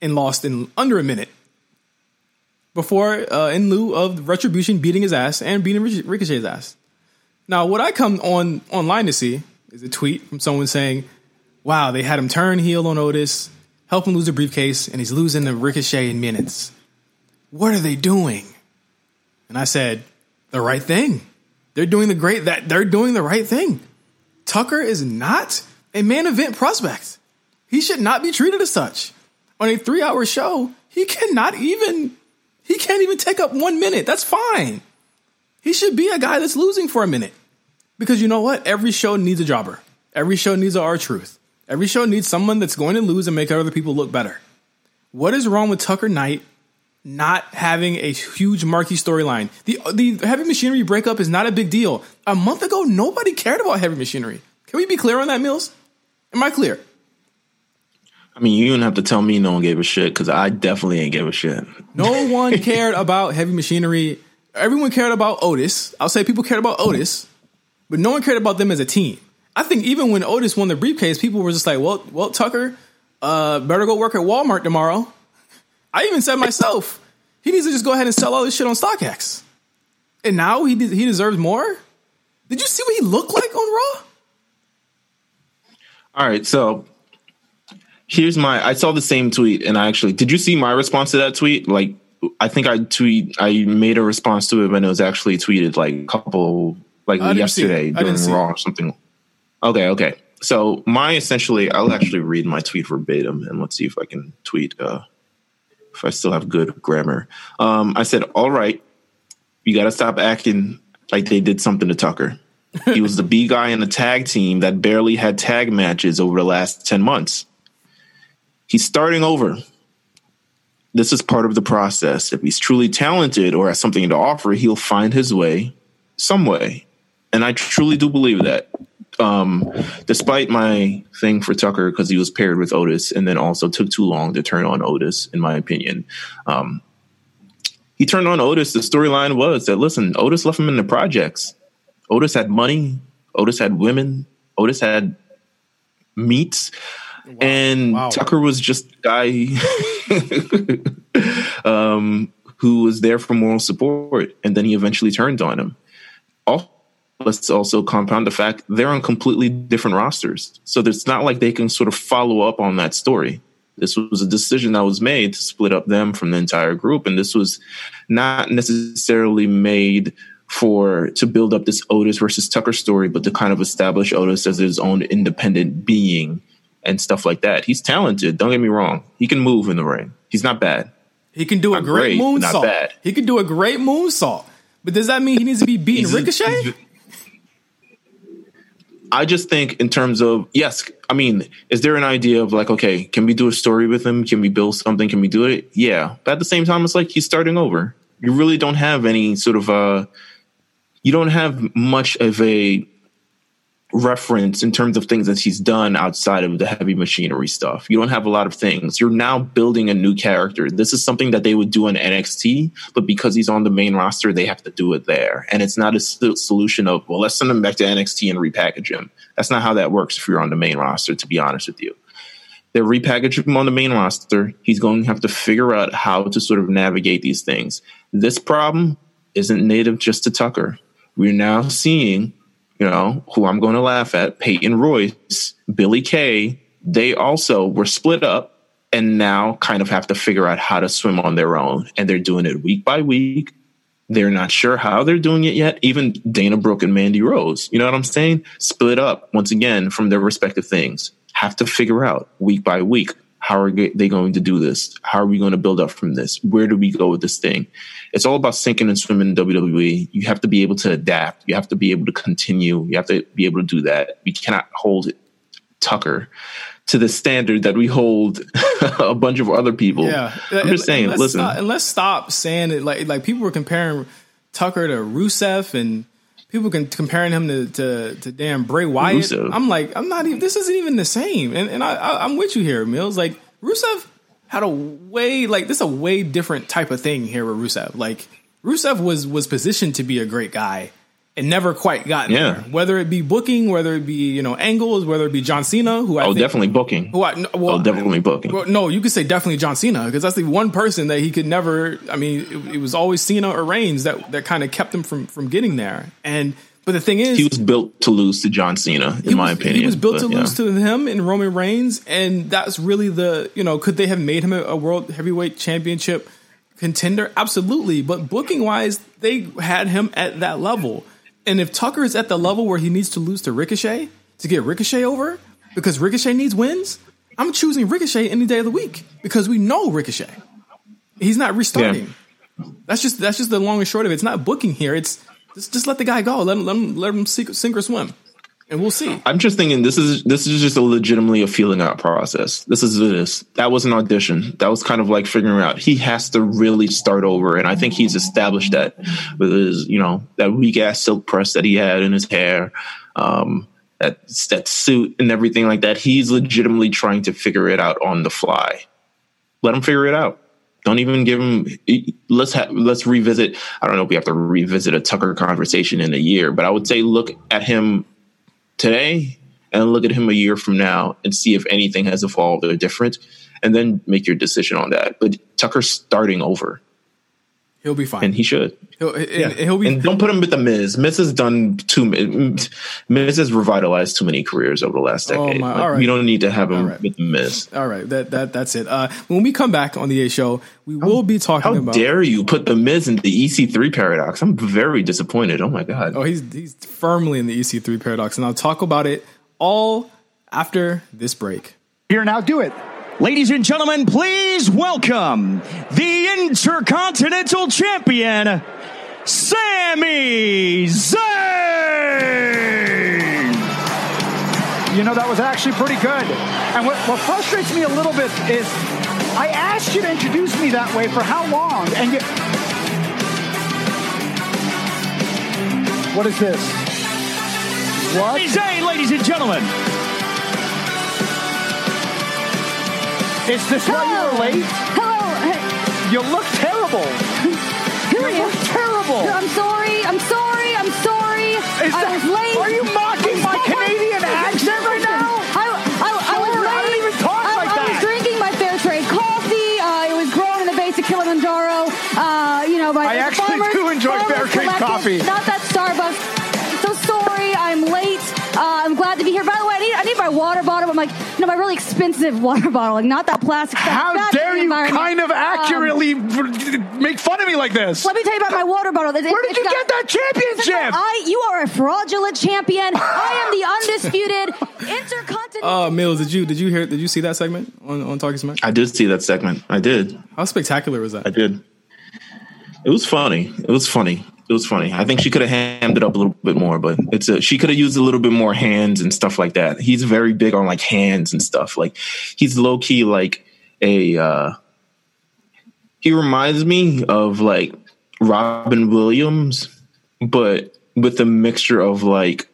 and lost in under a minute. Before, uh, in lieu of Retribution beating his ass and beating Ricochet's ass. Now, what I come on online to see is a tweet from someone saying, "Wow, they had him turn heel on Otis, help him lose a briefcase, and he's losing the Ricochet in minutes. What are they doing?" And I said, the right thing. They're doing the great that they're doing the right thing. Tucker is not a main event prospect. He should not be treated as such. On a 3-hour show, he cannot even he can't even take up 1 minute. That's fine. He should be a guy that's losing for a minute. Because you know what? Every show needs a jobber. Every show needs a R-Truth. Every show needs someone that's going to lose and make other people look better. What is wrong with Tucker Knight not having a huge marquee storyline. The the heavy machinery breakup is not a big deal. A month ago, nobody cared about heavy machinery. Can we be clear on that, Meelz? Am I clear? I mean, you don't have to tell me no one gave a shit because I definitely ain't give a shit. No one cared about heavy machinery. Everyone cared about Otis. I'll say people cared about Otis, but no one cared about them as a team. I think even when Otis won the briefcase, people were just like, "Well, well, Tucker, uh, better go work at Walmart tomorrow." I even said myself, he needs to just go ahead and sell all this shit on StockX. And now he he deserves more. Did you see what he looked like on Raw? All right, so here's my. I saw the same tweet, and I actually did. You see my response to that tweet? Like, I think I tweet. I made a response to it when it was actually tweeted like a couple, like yesterday during Raw or something. Okay, okay. So my essentially, I'll actually read my tweet verbatim, and let's see if I can tweet. Uh, if I still have good grammar. Um, I said, all right, you got to stop acting like they did something to Tucker. he was the B guy in the tag team that barely had tag matches over the last 10 months. He's starting over. This is part of the process. If he's truly talented or has something to offer, he'll find his way some way. And I truly do believe that um, despite my thing for Tucker because he was paired with Otis and then also took too long to turn on Otis, in my opinion. Um, he turned on Otis. The storyline was that listen, Otis left him in the projects. Otis had money. Otis had women. Otis had meats. Wow. And wow. Tucker was just a guy um, who was there for moral support, and then he eventually turned on him. Let's also compound the fact they're on completely different rosters, so it's not like they can sort of follow up on that story. This was a decision that was made to split up them from the entire group, and this was not necessarily made for to build up this Otis versus Tucker story, but to kind of establish Otis as his own independent being and stuff like that. He's talented. Don't get me wrong. He can move in the ring. He's not bad. He can do a great, great moonsault. He can do a great moonsault. But does that mean he needs to be beating Ricochet? I just think in terms of yes, I mean, is there an idea of like, okay, can we do a story with him? Can we build something? Can we do it? Yeah. But at the same time, it's like he's starting over. You really don't have any sort of uh you don't have much of a reference in terms of things that he's done outside of the heavy machinery stuff. You don't have a lot of things. You're now building a new character. This is something that they would do on NXT, but because he's on the main roster, they have to do it there. And it's not a solution of, well, let's send him back to NXT and repackage him. That's not how that works if you're on the main roster, to be honest with you. They repackage him on the main roster. He's going to have to figure out how to sort of navigate these things. This problem isn't native just to Tucker. We're now seeing you know, who I'm going to laugh at, Peyton Royce, Billie Kay, they also were split up and now kind of have to figure out how to swim on their own. And they're doing it week by week. They're not sure how they're doing it yet. Even Dana Brooke and Mandy Rose, you know what I'm saying? Split up once again from their respective things. Have to figure out week by week how are they going to do this? How are we going to build up from this? Where do we go with this thing? It's all about sinking and swimming in WWE. You have to be able to adapt. You have to be able to continue. You have to be able to do that. We cannot hold Tucker to the standard that we hold a bunch of other people. Yeah, I'm just saying. And listen, stop, and let's stop saying it like like people were comparing Tucker to Rusev and people can comparing him to to, to damn Bray Wyatt. Rusev. I'm like, I'm not even. This isn't even the same. And and I, I am with you here, Meelz. Like Rusev had a way like this is a way different type of thing here with Rusev. Like Rusev was was positioned to be a great guy and never quite got yeah. there. Whether it be booking, whether it be you know angles, whether it be John Cena, who I oh think, definitely booking, who I, well, oh definitely booking. Well, no, you could say definitely John Cena because that's the one person that he could never. I mean, it, it was always Cena or Reigns that that kind of kept him from from getting there and. But the thing is, he was built to lose to John Cena, in my opinion. He was built but, to yeah. lose to him and Roman Reigns, and that's really the you know could they have made him a, a world heavyweight championship contender? Absolutely, but booking wise, they had him at that level. And if Tucker is at the level where he needs to lose to Ricochet to get Ricochet over, because Ricochet needs wins, I'm choosing Ricochet any day of the week because we know Ricochet. He's not restarting. Yeah. That's just that's just the long and short of it. It's not booking here. It's just, just let the guy go. Let him, let him, let him sink, sink or swim, and we'll see. I'm just thinking this is this is just a legitimately a feeling out process. This is this. That was an audition. That was kind of like figuring out he has to really start over, and I think he's established that with his you know that weak ass silk press that he had in his hair. Um, that that suit and everything like that. He's legitimately trying to figure it out on the fly. Let him figure it out. Don't even give him. Let's have. Let's revisit. I don't know if we have to revisit a Tucker conversation in a year, but I would say look at him today and look at him a year from now and see if anything has evolved or different, and then make your decision on that. But Tucker's starting over. He'll be fine, and he should. He'll, yeah. he'll be. And don't put him with the Miz. Miz has done too. Miz has revitalized too many careers over the last oh, decade. Oh my, like, We don't need to have him right. with the Miz. All right, that that that's it. Uh, when we come back on the A show, we how, will be talking how about. How dare you put the Miz in the EC3 paradox? I'm very disappointed. Oh my god. Oh, he's he's firmly in the EC3 paradox, and I'll talk about it all after this break. Here now, do it. Ladies and gentlemen, please welcome the Intercontinental Champion, Sami Zayn! You know, that was actually pretty good. And what, what frustrates me a little bit is I asked you to introduce me that way for how long? And you. What is this? What? Sami Zayn, ladies and gentlemen. Is this Hello. why you were late? Hello. You look terrible. Who you are you? terrible. I'm sorry. I'm sorry. I'm sorry. Is I that, was late. Are you mocking my Canadian accent right now? I, I, I was late. I don't even talk I, like I that. I was drinking my fair trade coffee. Uh, it was grown in the base of Kilimanjaro. Uh, you know, my I actually farmers, do enjoy fair trade coffee. Not like, you know, my really expensive water bottle, like not that plastic stuff. How Bad dare you kind of Um, accurately um, make fun of me like this? let me tell you about my water bottle. Where Where did you get that championship? I, you are a fraudulent champion. I am the undisputed intercontinental. Uh, Meelz, did you did you hear did you see that segment on on Talking Smack? I did see that segment. I did. How spectacular was that? I did. It was funny. It was funny. It was funny. I think she could have hammed it up a little bit more, but it's a she could have used a little bit more hands and stuff like that. He's very big on like hands and stuff. Like he's low key like a uh he reminds me of like Robin Williams, but with a mixture of like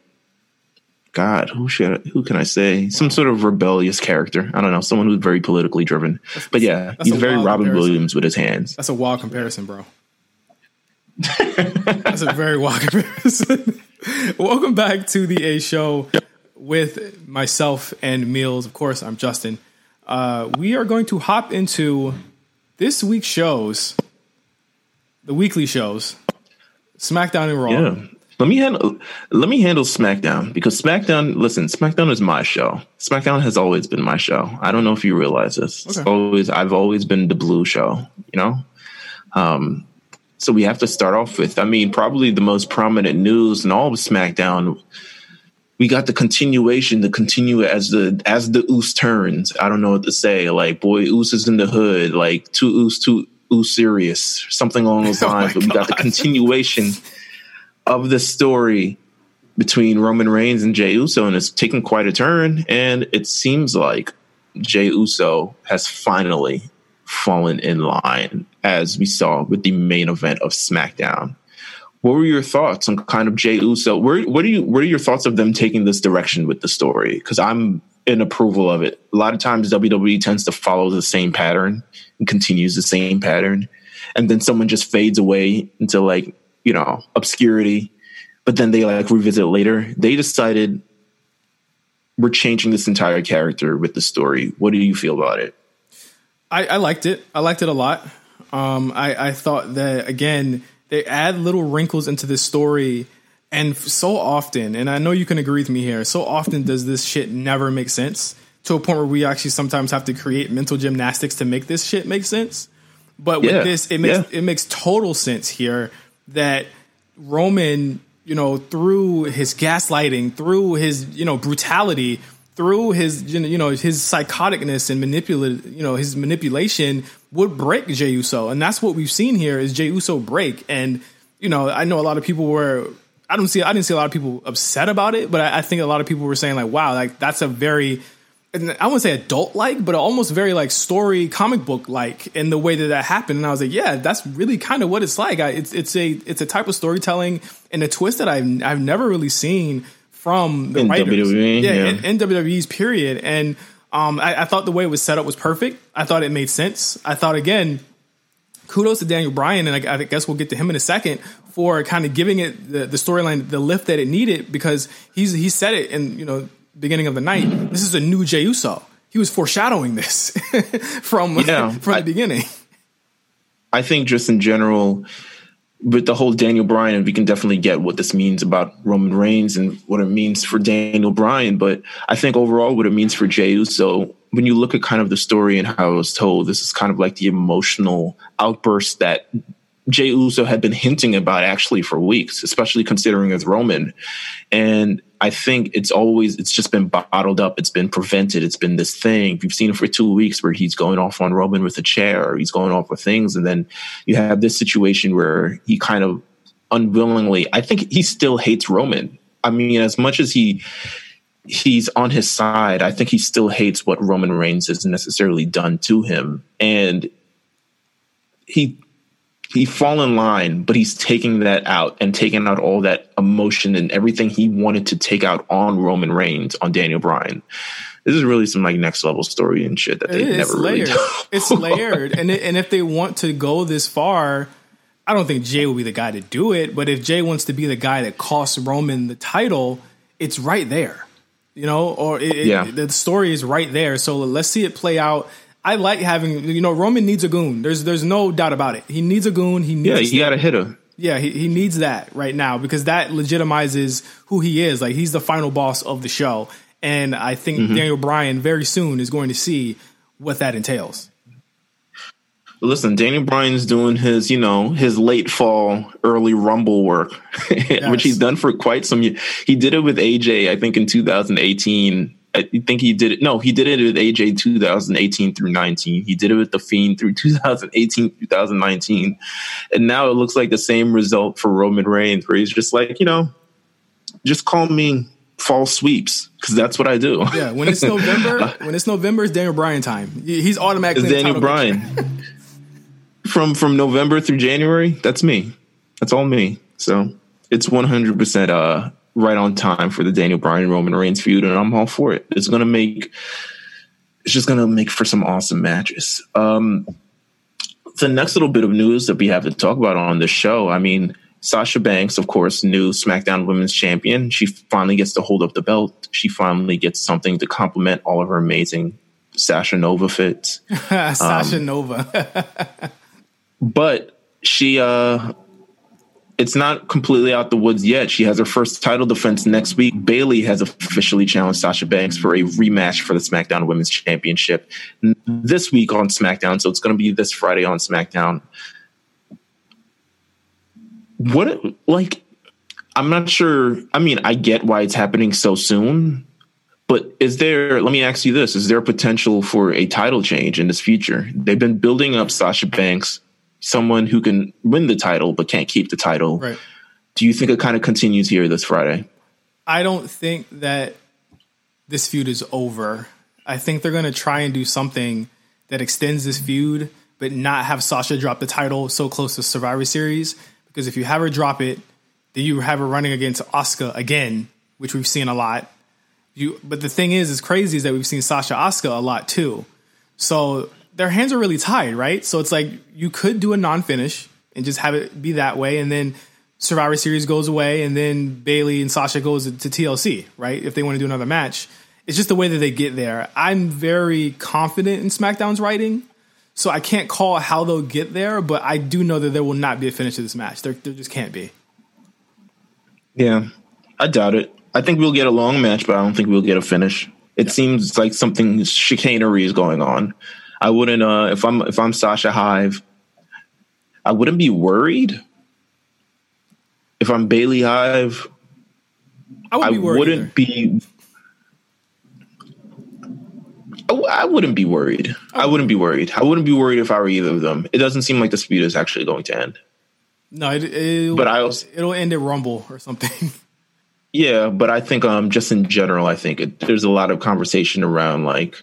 God, who should who can I say? Some sort of rebellious character. I don't know, someone who's very politically driven. But yeah, he's very Robin comparison. Williams with his hands. That's a wild comparison, bro. That's a very wild comparison. Welcome back to the A Show with myself and Meelz. Of course, I'm Justin. Uh, we are going to hop into this week's shows, the weekly shows, SmackDown and Raw. Yeah. Let me handle let me handle SmackDown because SmackDown listen, SmackDown is my show. SmackDown has always been my show. I don't know if you realize this. It's Okay. always I've always been the blue show, you know? Um so we have to start off with I mean probably the most prominent news in all of SmackDown we got the continuation, the continue as the as the Oos turns. I don't know what to say. Like, boy, Oos is in the hood. Like, too Oos, too Oos serious, something along those Oh lines. but we got the continuation of the story between Roman Reigns and Jey Uso, and it's taken quite a turn. And it seems like Jey Uso has finally fallen in line, as we saw with the main event of SmackDown. What were your thoughts on kind of Jey Uso? Where, what are you? What are your thoughts of them taking this direction with the story? Because I'm in approval of it. A lot of times WWE tends to follow the same pattern and continues the same pattern, and then someone just fades away into like you know obscurity, but then they like revisit later. They decided we're changing this entire character with the story. What do you feel about it? I, I liked it. I liked it a lot. Um, I, I thought that again they add little wrinkles into this story, and so often, and I know you can agree with me here. So often does this shit never make sense to a point where we actually sometimes have to create mental gymnastics to make this shit make sense. But with Yeah, this, it makes yeah. it makes total sense here that Roman, you know, through his gaslighting, through his you know brutality, through his you know his psychoticness and manipulate you know his manipulation would break Jey Uso, and that's what we've seen here is Jey Uso break. And you know, I know a lot of people were. I don't see. I didn't see a lot of people upset about it, but I, I think a lot of people were saying like, "Wow, like that's a very." I wouldn't say adult like, but almost very like story comic book like in the way that that happened. And I was like, yeah, that's really kind of what it's like. I, it's it's a it's a type of storytelling and a twist that I've I've never really seen from the In writers. WWE, yeah, yeah. In, in WWE's period. And um, I, I thought the way it was set up was perfect. I thought it made sense. I thought again, kudos to Daniel Bryan, and I, I guess we'll get to him in a second for kind of giving it the, the storyline the lift that it needed because he's he said it in you know beginning of the night. This is a new Jey Uso. He was foreshadowing this from Yeah, from I- the beginning. I think just in general, with the whole Daniel Bryan, and we can definitely get what this means about Roman Reigns and what it means for Daniel Bryan. But I think overall, what it means for Jey Uso, when you look at kind of the story and how it was told, this is kind of like the emotional outburst that Jey Uso had been hinting about actually for weeks, especially considering as Roman. And I think it's always it's just been bottled up. It's been prevented. It's been this thing. We've seen it for two weeks where he's going off on Roman with a chair, he's going off with things, and then you have this situation where he kind of unwillingly. I think he still hates Roman. I mean, as much as he he's on his side, I think he still hates what Roman Reigns has necessarily done to him, and he he fall in line, but he's taking that out and taking out all that emotion and everything he wanted to take out on Roman Reigns on Daniel Bryan. This is really some like next level story and shit that they never really layered. it's layered, and it, and if they want to go this far, I don't think Jey will be the guy to do it. But if Jey wants to be the guy that costs Roman the title, it's right there, you know. Or it, it- the story is right there. So let's see it play out. I like having you know Roman needs a goon. There's there's no doubt about it. He needs a goon. He needs yeah, you got a hitter. Yeah, he, he needs that right now because that legitimizes who he is. Like he's the final boss of the show, and I think mm-hmm. Daniel Bryan very soon is going to see what that entails. Listen, Daniel Bryan's doing his, you know, his late fall, early Rumble work, yes. which he's done for quite some. He did it with AJ, I think, in 2018 I think he did it. No, he did it with AJ 2018 through 19. He did it with the Fiend through 2018 2019, and now it looks like the same result for Roman Reigns, where he's just like, you know, just call me fall sweeps because that's what I do. Yeah, when it's November, when it's November, it's Daniel Bryan time. He's automatically it's Daniel Bryan. from from November through January, that's me. That's all me. So it's 100 percent uh right on time for the Daniel Bryan Roman Reigns feud, and I'm all for it. It's gonna make it's just gonna make for some awesome matches. Um, the next little bit of news that we have to talk about on the show, I mean, Sasha Banks, of course, new SmackDown Women's Champion. She finally gets to hold up the belt. She finally gets something to complement all of her amazing Sasha Nova fits. Sasha um, Nova. but she uh it's not completely out the woods yet. She has her first title defense next week. Bayley has officially challenged Sasha Banks for a rematch for the SmackDown Women's Championship this week on SmackDown. So it's going to be this Friday on SmackDown. What, like, I'm not sure. I mean, I get why it's happening so soon, but is there, let me ask you this, is there potential for a title change in this future? They've been building up Sasha Banks someone who can win the title but can't keep the title. Right. Do you think it kind of continues here this Friday? I don't think that this feud is over. I think they're going to try and do something that extends this feud, but not have Sasha drop the title so close to Survivor Series. Because if you have her drop it, then you have her running against Asuka again, which we've seen a lot. You, but the thing is, is crazy is that we've seen Sasha Asuka a lot too. So their hands are really tied, right? So it's like you could do a non finish and just have it be that way, and then Survivor Series goes away, and then Bayley and Sasha goes to TLC, right? If they want to do another match, it's just the way that they get there. I'm very confident in SmackDown's writing, so I can't call how they'll get there, but I do know that there will not be a finish to this match. There, there just can't be. Yeah, I doubt it. I think we'll get a long match, but I don't think we'll get a finish. It yeah. seems like something chicanery is going on. I wouldn't uh if I'm if I'm Sasha Hive, I wouldn't be worried. If I'm Bayley Hive, I, would I wouldn't either. be I wouldn't be worried. I wouldn't be worried. I wouldn't be worried if I were either of them. It doesn't seem like the speed is actually going to end. No, it, but I also, it'll end at Rumble or something. Yeah, but I think um just in general, I think it, there's a lot of conversation around like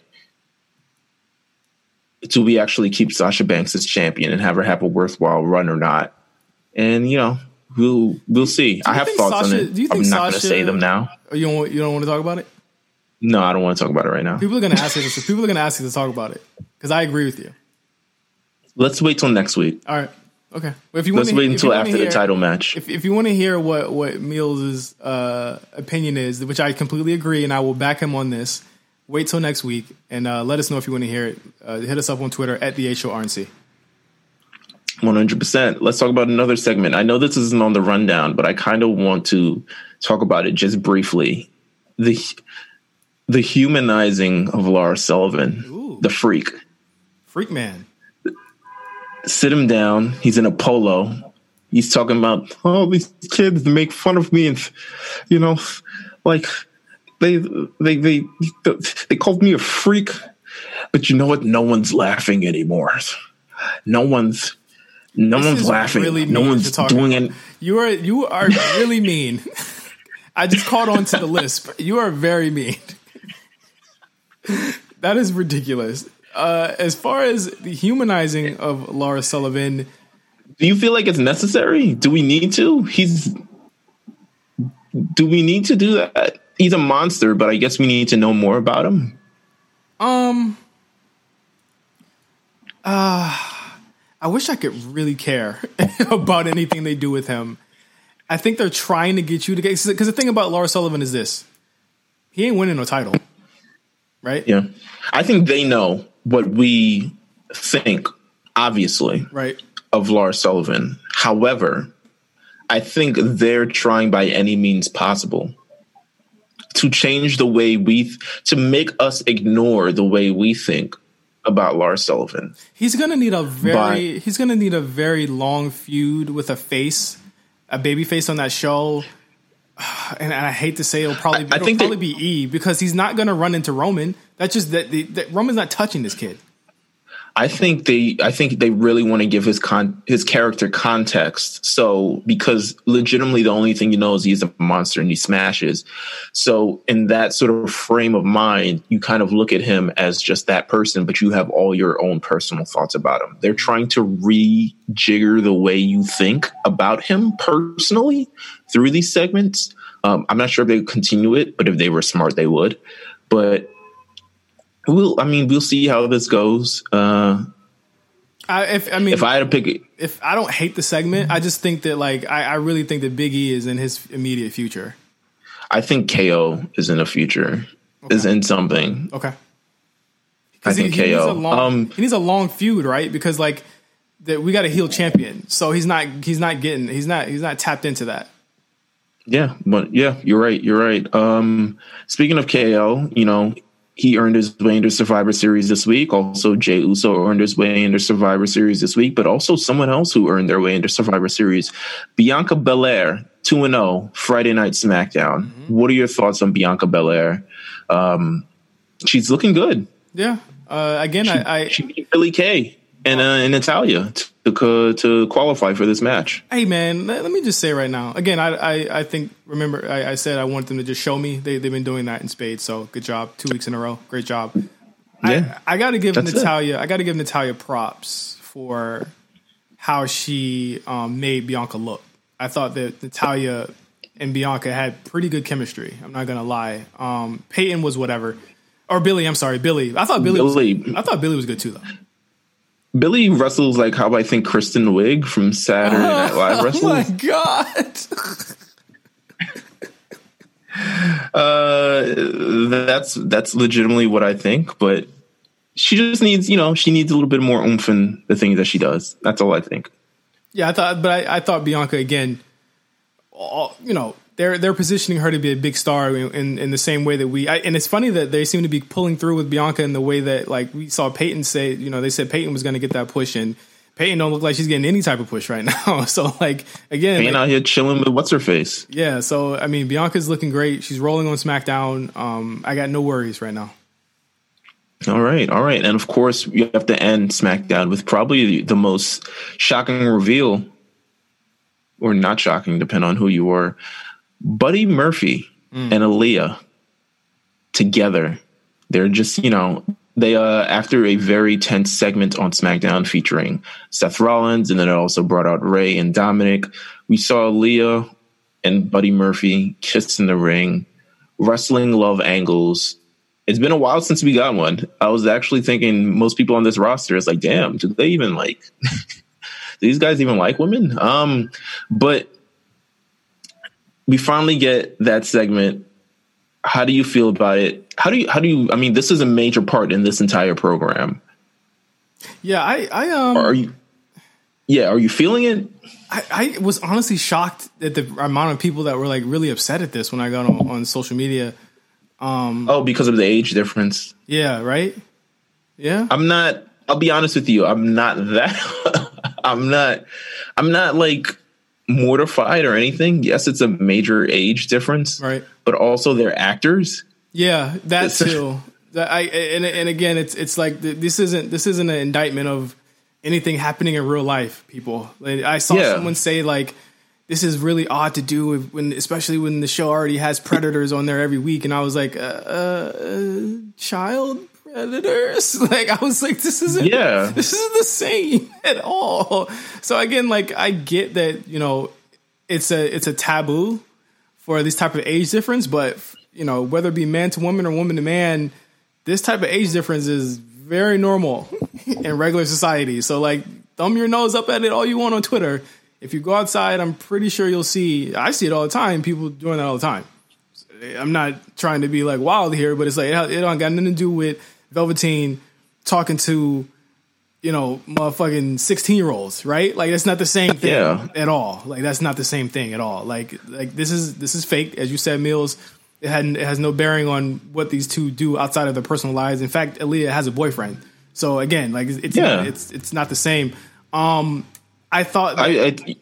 do we actually keep Sasha Banks as champion and have her have a worthwhile run or not? And you know, we'll we'll see. I have thoughts Sasha, on it. Do you think I'm not going to say them now. You don't you don't want to talk about it? No, I don't want to talk about it right now. People are going to ask you. This, people are going to ask you to talk about it because I agree with you. Let's wait till next week. All right. Okay. Well, if you let's wait until after hear, the title match. If, if you want to hear what what Meelz' uh, opinion is, which I completely agree, and I will back him on this wait till next week and uh, let us know if you want to hear it. Uh, hit us up on Twitter at the H O R N C. One hundred percent. Let's talk about another segment. I know this isn't on the rundown, but I kind of want to talk about it just briefly. the The humanizing of Lars Sullivan, Ooh. the freak, freak man. Sit him down. He's in a polo. He's talking about all oh, these kids make fun of me, and you know, like they they they they called me a freak, but you know what? No one's laughing anymore. No one's no this one's laughing. Really no one's doing it. You are you are really mean. I just caught on to the list. You are very mean. that is ridiculous. Uh, as far as the humanizing of Lars Sullivan, do you feel like it's necessary? Do we need to? He's. Do we need to do that? He's a monster, but I guess we need to know more about him. Um. Uh, I wish I could really care about anything they do with him. I think they're trying to get you to get because the thing about Lars Sullivan is this: he ain't winning no title, right? Yeah, I think they know what we think, obviously, right, of Lars Sullivan. However, I think they're trying by any means possible to change the way we th- to make us ignore the way we think about Lars Sullivan. He's gonna need a very by, he's gonna need a very long feud with a face, a baby face on that show. And, I hate to say it'll probably I, I it'll probably be E because he's not gonna run into Roman. That's just that, that Roman's not touching this kid. I think they I think they really want to give his con his character context. So because legitimately the only thing you know is he's a monster and he smashes. So in that sort of frame of mind, you kind of look at him as just that person, but you have all your own personal thoughts about him. They're trying to rejigger the way you think about him personally through these segments. Um, I'm not sure if they continue it, but if they were smart, they would. But we'll. I mean, we'll see how this goes. Uh, I, if I mean, if I had to pick, it, if I don't hate the segment, I just think that like I, I really think that Big E is in his immediate future. I think KO is in a future, okay. is in something. Okay. I think he, he KO. Needs long, um, he needs a long feud, right? Because like that, we got a heel champion, so he's not he's not getting he's not he's not tapped into that. Yeah, but yeah, you're right. You're right. Um, speaking of KO, you know, he earned his way into Survivor Series this week. Also, Jey Uso earned his way into Survivor Series this week, but also someone else who earned their way into Survivor Series, Bianca Belair, 2 0, Friday Night SmackDown. Mm-hmm. What are your thoughts on Bianca Belair? Um, she's looking good. Yeah. Uh, again, she, I, I she beat Billie Kay in uh, in Natalya to to qualify for this match. Hey man, let, me just say right now. Again, I I, I think remember I, I, said I want them to just show me. They they've been doing that in spades. So good job, two weeks in a row. Great job. Yeah, I, I got to give Natalya. It. I got to give Natalya props for how she um, made Bianca look. I thought that Natalya and Bianca had pretty good chemistry. I'm not gonna lie. Um, Peyton was whatever, or Billie. I'm sorry, Billie. I thought Billy. Billie. Was, I thought Billie was good too, though. Billie wrestles like how I think Kristen Wiig from Saturday Night Live wrestles. Oh my god! uh, that's that's legitimately what I think, but she just needs, you know, she needs a little bit more oomph in the things that she does. That's all I think. Yeah, I thought, but I, I thought Bianca again. All, you know, they're they're positioning her to be a big star in in the same way that we. I, and it's funny that they seem to be pulling through with Bianca in the way that like we saw Peyton say. You know, they said Peyton was going to get that push, and Peyton don't look like she's getting any type of push right now. so like again, Peyton like, out here chilling with what's her face. Yeah. So I mean, Bianca's looking great. She's rolling on SmackDown. Um, I got no worries right now. All right, all right, and of course you have to end SmackDown with probably the most shocking reveal, or not shocking, depending on who you are, Buddy Murphy mm. and Aliyah together. They're just, you know, they uh after a very tense segment on SmackDown featuring Seth Rollins and then it also brought out Rey and Dominic. We saw Aliyah and Buddy Murphy kiss in the ring, wrestling love angles. It's been a while since we got one. I was actually thinking most people on this roster is like, damn, do they even like these guys even like women? Um, but we finally get that segment. How do you feel about it? How do you how do you I mean this is a major part in this entire program. Yeah, I I um are you Yeah, are you feeling it? I, I was honestly shocked at the amount of people that were like really upset at this when I got on, on social media. Um Oh, because of the age difference. Yeah, right? Yeah. I'm not I'll be honest with you, I'm not that I'm not I'm not like mortified or anything. Yes, it's a major age difference, right? But also they're actors. Yeah, that too. That I and and again, it's it's like this isn't this isn't an indictment of anything happening in real life. People, I saw yeah. someone say like this is really odd to do when especially when the show already has predators on there every week and i was like uh, uh, child predators like i was like this isn't yeah. this isn't the same at all. So again like i get that you know it's a it's a taboo for this type of age difference but you know whether it be man to woman or woman to man this type of age difference is very normal in regular society. So like thumb your nose up at it all you want on twitter. If you go outside i'm pretty sure you'll see i see it all the time people doing that all the time. I'm not trying to be like wild here, but it's like it, don't got nothing to do with Velveteen talking to you know, motherfucking 16 year olds, right? Like that's not the same thing yeah. at all. Like that's not the same thing at all. Like like this is this is fake, as you said, Meelz. It had it has no bearing on what these two do outside of their personal lives. In fact, Aliyah has a boyfriend. So again, like it's yeah. not, it's it's not the same. Um I thought I, I,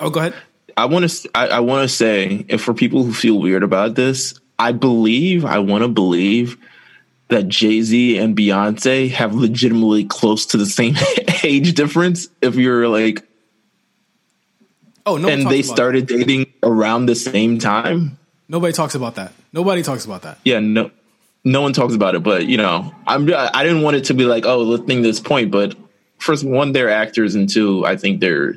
Oh, go ahead. I want to I, I want to say if for people who feel weird about this, I believe I want to believe that Jay Z and Beyonce have legitimately close to the same age difference. If you're like, oh no, and they started that. dating around the same time. Nobody talks about that. Nobody talks about that. Yeah, no, no one talks about it. But you know, I'm I didn't want it to be like, oh, let's think this point. But first, one, they're actors, and two, I think they're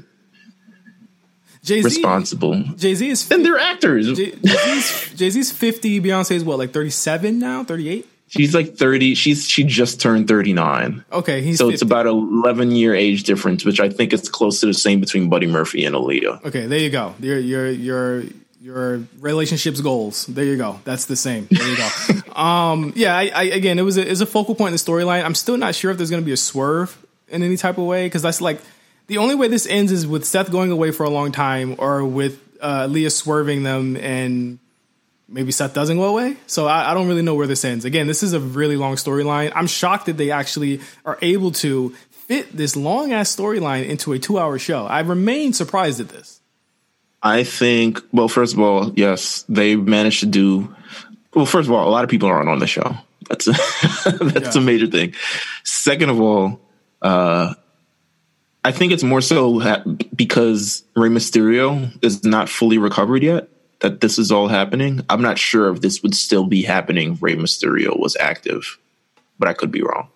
Jay-Z, responsible. Jay Z is and they're actors. Jay Z's fifty. Beyonce is what, like thirty seven now, thirty eight. She's like 30. She's she just turned 39. Okay, he's so 50. it's about 11 year age difference, which I think is close to the same between Buddy Murphy and Aliyah. Okay, there you go. Your your your your relationships goals. There you go. That's the same. There you go. um, yeah. I, I, again, it was a, it was a focal point in the storyline. I'm still not sure if there's going to be a swerve in any type of way because that's like the only way this ends is with Seth going away for a long time or with uh, Leah swerving them and maybe Seth doesn't go away. So I, I, don't really know where this ends. Again, this is a really long storyline. I'm shocked that they actually are able to fit this long ass storyline into a two hour show. I remain surprised at this. I think, well, first of all, yes, they managed to do. Well, first of all, a lot of people aren't on the show. That's a, that's yeah. a major thing. Second of all, uh, I think it's more so because Rey Mysterio is not fully recovered yet that this is all happening. I'm not sure if this would still be happening if Rey Mysterio was active, but I could be wrong.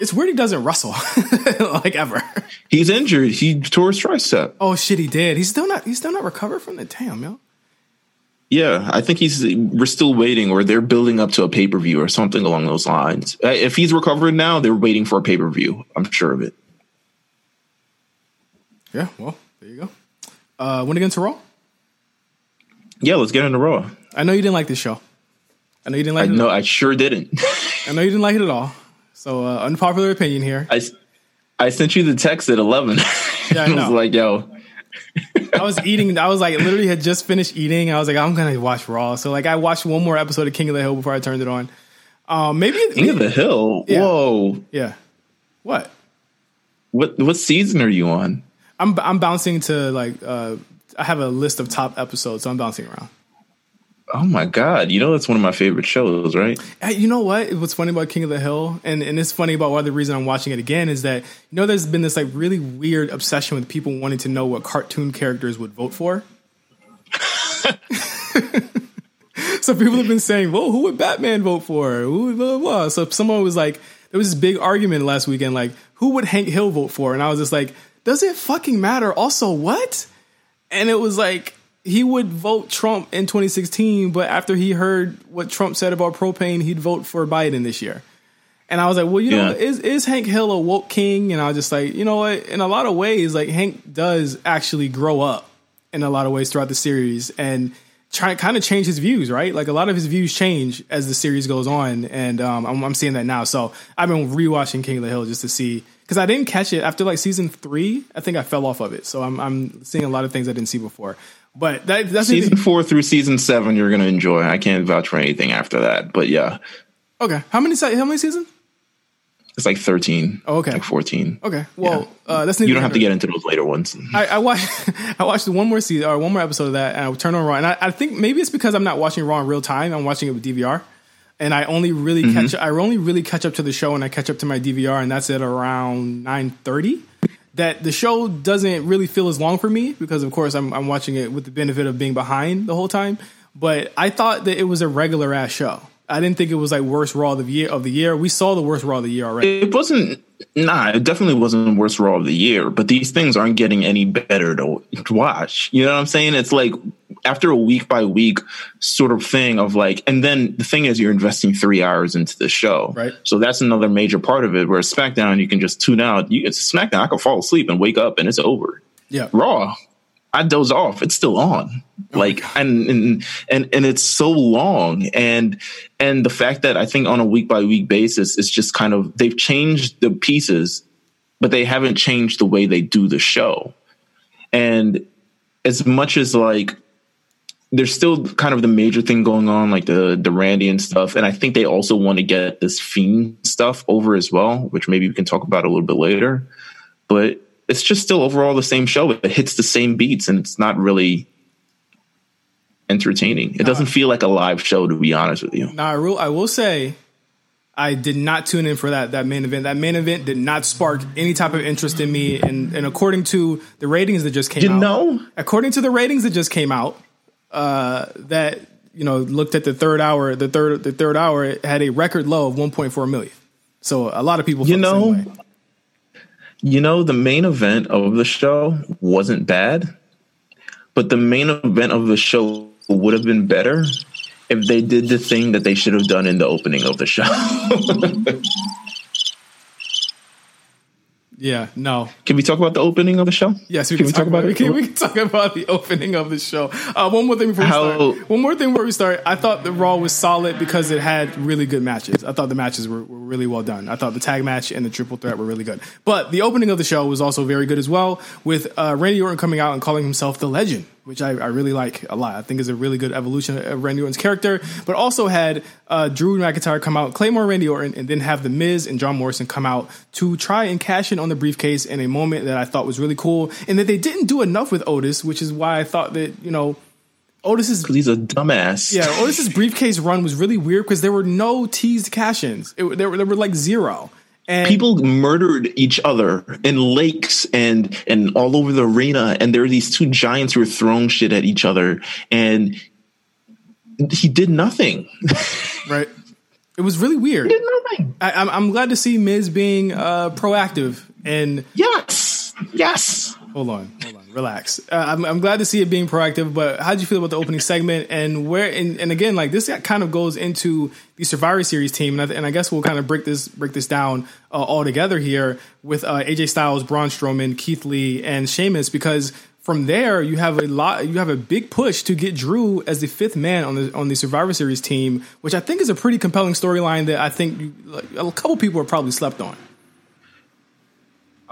It's weird he doesn't wrestle like ever. He's injured. He tore his tricep. Oh shit, he did. He's still not. He's still not recovered from the damn yo. Yeah, I think he's. We're still waiting, or they're building up to a pay per view or something along those lines. Uh, if he's recovered now, they're waiting for a pay per view. I'm sure of it. Yeah. Well, there you go. Uh, when against Raw? Yeah, let's get into Raw. I know you didn't like this show. I know you didn't like I it. No, I sure didn't. I know you didn't like it at all. So uh, unpopular opinion here. I, I sent you the text at eleven. Yeah, I, I was like, yo. I was eating. I was like, literally had just finished eating. I was like, I'm gonna watch Raw. So like, I watched one more episode of King of the Hill before I turned it on. Um, maybe King of the Hill. Yeah. Whoa. Yeah. What? What what season are you on? I'm I'm bouncing to like uh, I have a list of top episodes, so I'm bouncing around. Oh my god! You know that's one of my favorite shows, right? You know what? What's funny about King of the Hill, and and it's funny about why the reason I'm watching it again is that you know there's been this like really weird obsession with people wanting to know what cartoon characters would vote for. so people have been saying, "Well, who would Batman vote for?" Who blah, blah, blah. So someone was like, there was this big argument last weekend, like, who would Hank Hill vote for? And I was just like, does it fucking matter? Also, what? And it was like he would vote Trump in 2016, but after he heard what Trump said about propane, he'd vote for Biden this year. And I was like, well, you yeah. know, is is Hank Hill a woke king? And I was just like, you know what? In a lot of ways, like Hank does actually grow up in a lot of ways throughout the series and try kind of change his views, right? Like a lot of his views change as the series goes on, and um, I'm, I'm seeing that now. So I've been rewatching King of the Hill just to see because I didn't catch it after like season three. I think I fell off of it, so I'm I'm seeing a lot of things I didn't see before. But that, that's season four through season seven. You're gonna enjoy. I can't vouch for anything after that, but yeah. Okay, how many how many seasons? It's like thirteen. Oh, okay, like fourteen. Okay, well, yeah. uh, that's you don't have to get into those later ones. I, I watched I watched one more season or one more episode of that, and I turned on Raw, and I, I think maybe it's because I'm not watching Raw in real time. I'm watching it with DVR and I only really mm-hmm. catch I only really catch up to the show and I catch up to my DVR and that's at around nine thirty. That the show doesn't really feel as long for me because of course I'm I'm watching it with the benefit of being behind the whole time. But I thought that it was a regular ass show. I didn't think it was like worst Raw of the year of the year. We saw the worst Raw of the year already. It wasn't. Nah, it definitely wasn't worst Raw of the year. But these things aren't getting any better to, watch. You know what I'm saying? It's like after a week by week sort of thing of like, and then the thing is, you're investing three hours into the show, right? So that's another major part of it. Where SmackDown, you can just tune out. You it's SmackDown. I can fall asleep and wake up, and it's over. Yeah, Raw. I doze off. It's still on. Oh like and, and and and it's so long and and the fact that I think on a week by week basis it's just kind of they've changed the pieces but they haven't changed the way they do the show. And as much as like there's still kind of the major thing going on, like the the Randy and stuff, and I think they also want to get this fiend stuff over as well, which maybe we can talk about a little bit later. But it's just still overall the same show. It hits the same beats, and it's not really entertaining. It doesn't feel like a live show, to be honest with you. Now, I will, I will say, I did not tune in for that that main event. That main event did not spark any type of interest in me. And and according to the ratings that just came you out, know, according to the ratings that just came out, uh, that you know looked at the third hour, the third the third hour it had a record low of 1.4 million. So a lot of people, you know, you know, the main event of the show wasn't bad, but the main event of the show would have been better if they did the thing that they should have done in the opening of the show. Yeah, no. Can we talk about the opening of the show? Yes, we can, can we talk, about, about, it. Can, we can talk about the opening of the show. Uh, one more thing before How, we start. One more thing before we start. I thought the Raw was solid because it had really good matches. I thought the matches were, were really well done. I thought the tag match and the triple threat were really good. But the opening of the show was also very good as well, with uh, Randy Orton coming out and calling himself the Legend which I, I, really like a lot. I think is a really good evolution of Randy Orton's character. But also had uh, Drew McIntyre come out, Claymore Randy Orton, and then have The Miz and John Morrison come out to try and cash in on the briefcase in a moment that I thought was really cool. And that they didn't do enough with Otis, which is why I thought that, you know, Otis's he's a dumbass. Yeah, Otis's briefcase run was really weird because there were no teased cash-ins. It, there, there were like zero. And people murdered each other in lakes and and all over the arena and there are these two giants who were throwing shit at each other and he did nothing. Right. It was really weird. He did nothing. I, am I'm, I'm glad to see miz being uh, proactive and yes. Yes. Hold on. Hold on relax. Uh, I'm, I'm, glad to see it being proactive, but how do you feel about the opening segment and where? And, and again, like this kind of goes into the Survivor Series team, and I, and I guess we'll kind of break this break this down uh, all together here with uh, AJ Styles, Braun Strowman, Keith Lee, and Sheamus because. From there, you have a lot. You have a big push to get Drew as the fifth man on the on the Survivor Series team, which I think is a pretty compelling storyline that I think you, like, a couple people are probably slept on.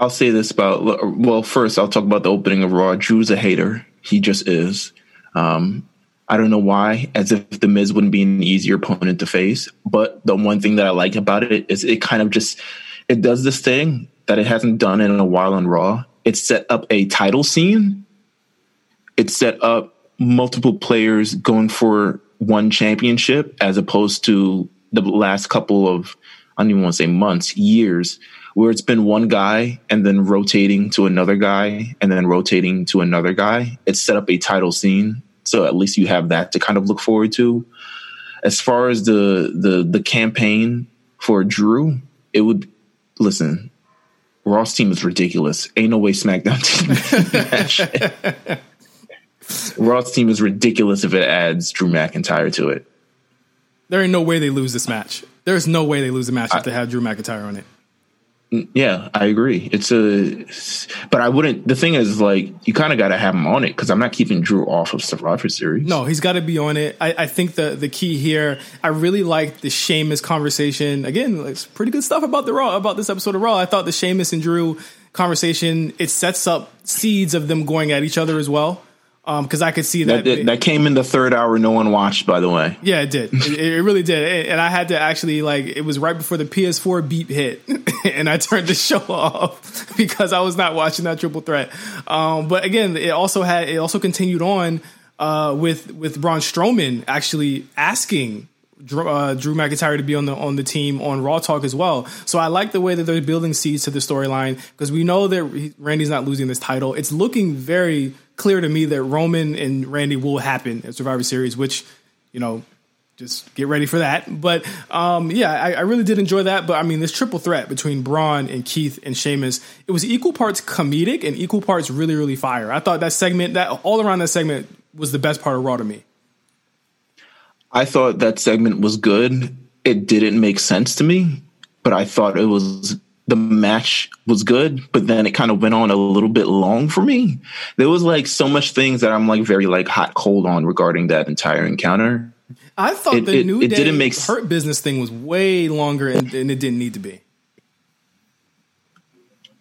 I'll say this about well, first I'll talk about the opening of Raw. Drew's a hater. He just is. Um, I don't know why, as if the Miz wouldn't be an easier opponent to face. But the one thing that I like about it is it kind of just it does this thing that it hasn't done in a while on Raw. It set up a title scene. It set up multiple players going for one championship as opposed to the last couple of I don't even want to say months, years where it's been one guy and then rotating to another guy and then rotating to another guy. It's set up a title scene, so at least you have that to kind of look forward to. As far as the the the campaign for Drew, it would listen. Raw's team is ridiculous. Ain't no way SmackDown team. Raw's team is ridiculous if it adds Drew McIntyre to it. There ain't no way they lose this match. There's no way they lose the match I, if they have Drew McIntyre on it. Yeah, I agree. It's a, but I wouldn't. The thing is, like, you kind of got to have him on it because I'm not keeping Drew off of Survivor Series. No, he's got to be on it. I, I, think the the key here. I really like the Sheamus conversation. Again, it's pretty good stuff about the Raw about this episode of Raw. I thought the Sheamus and Drew conversation it sets up seeds of them going at each other as well because um, I could see that that, that came in the third hour. No one watched, by the way. Yeah, it did. it, it, really did, and I had to actually like it was right before the PS4 beep hit, and I turned the show off because I was not watching that triple threat. Um, but again, it also had it also continued on uh, with with Braun Strowman actually asking Drew, uh, Drew McIntyre to be on the on the team on Raw Talk as well. So I like the way that they're building seeds to the storyline because we know that Randy's not losing this title. It's looking very clear to me that Roman and Randy will happen at Survivor Series, which, you know, just get ready for that. But um, yeah, I, I, really did enjoy that. But I mean, this triple threat between Braun and Keith and Sheamus, it was equal parts comedic and equal parts really, really fire. I thought that segment, that all around that segment, was the best part of Raw to me. I thought that segment was good. It didn't make sense to me, but I thought it was the match was good, but then it kind of went on a little bit long for me. There was like so much things that I'm like very like hot cold on regarding that entire encounter. I thought it, the it, new it, didn't make hurt business thing was way longer and, and it didn't need to be.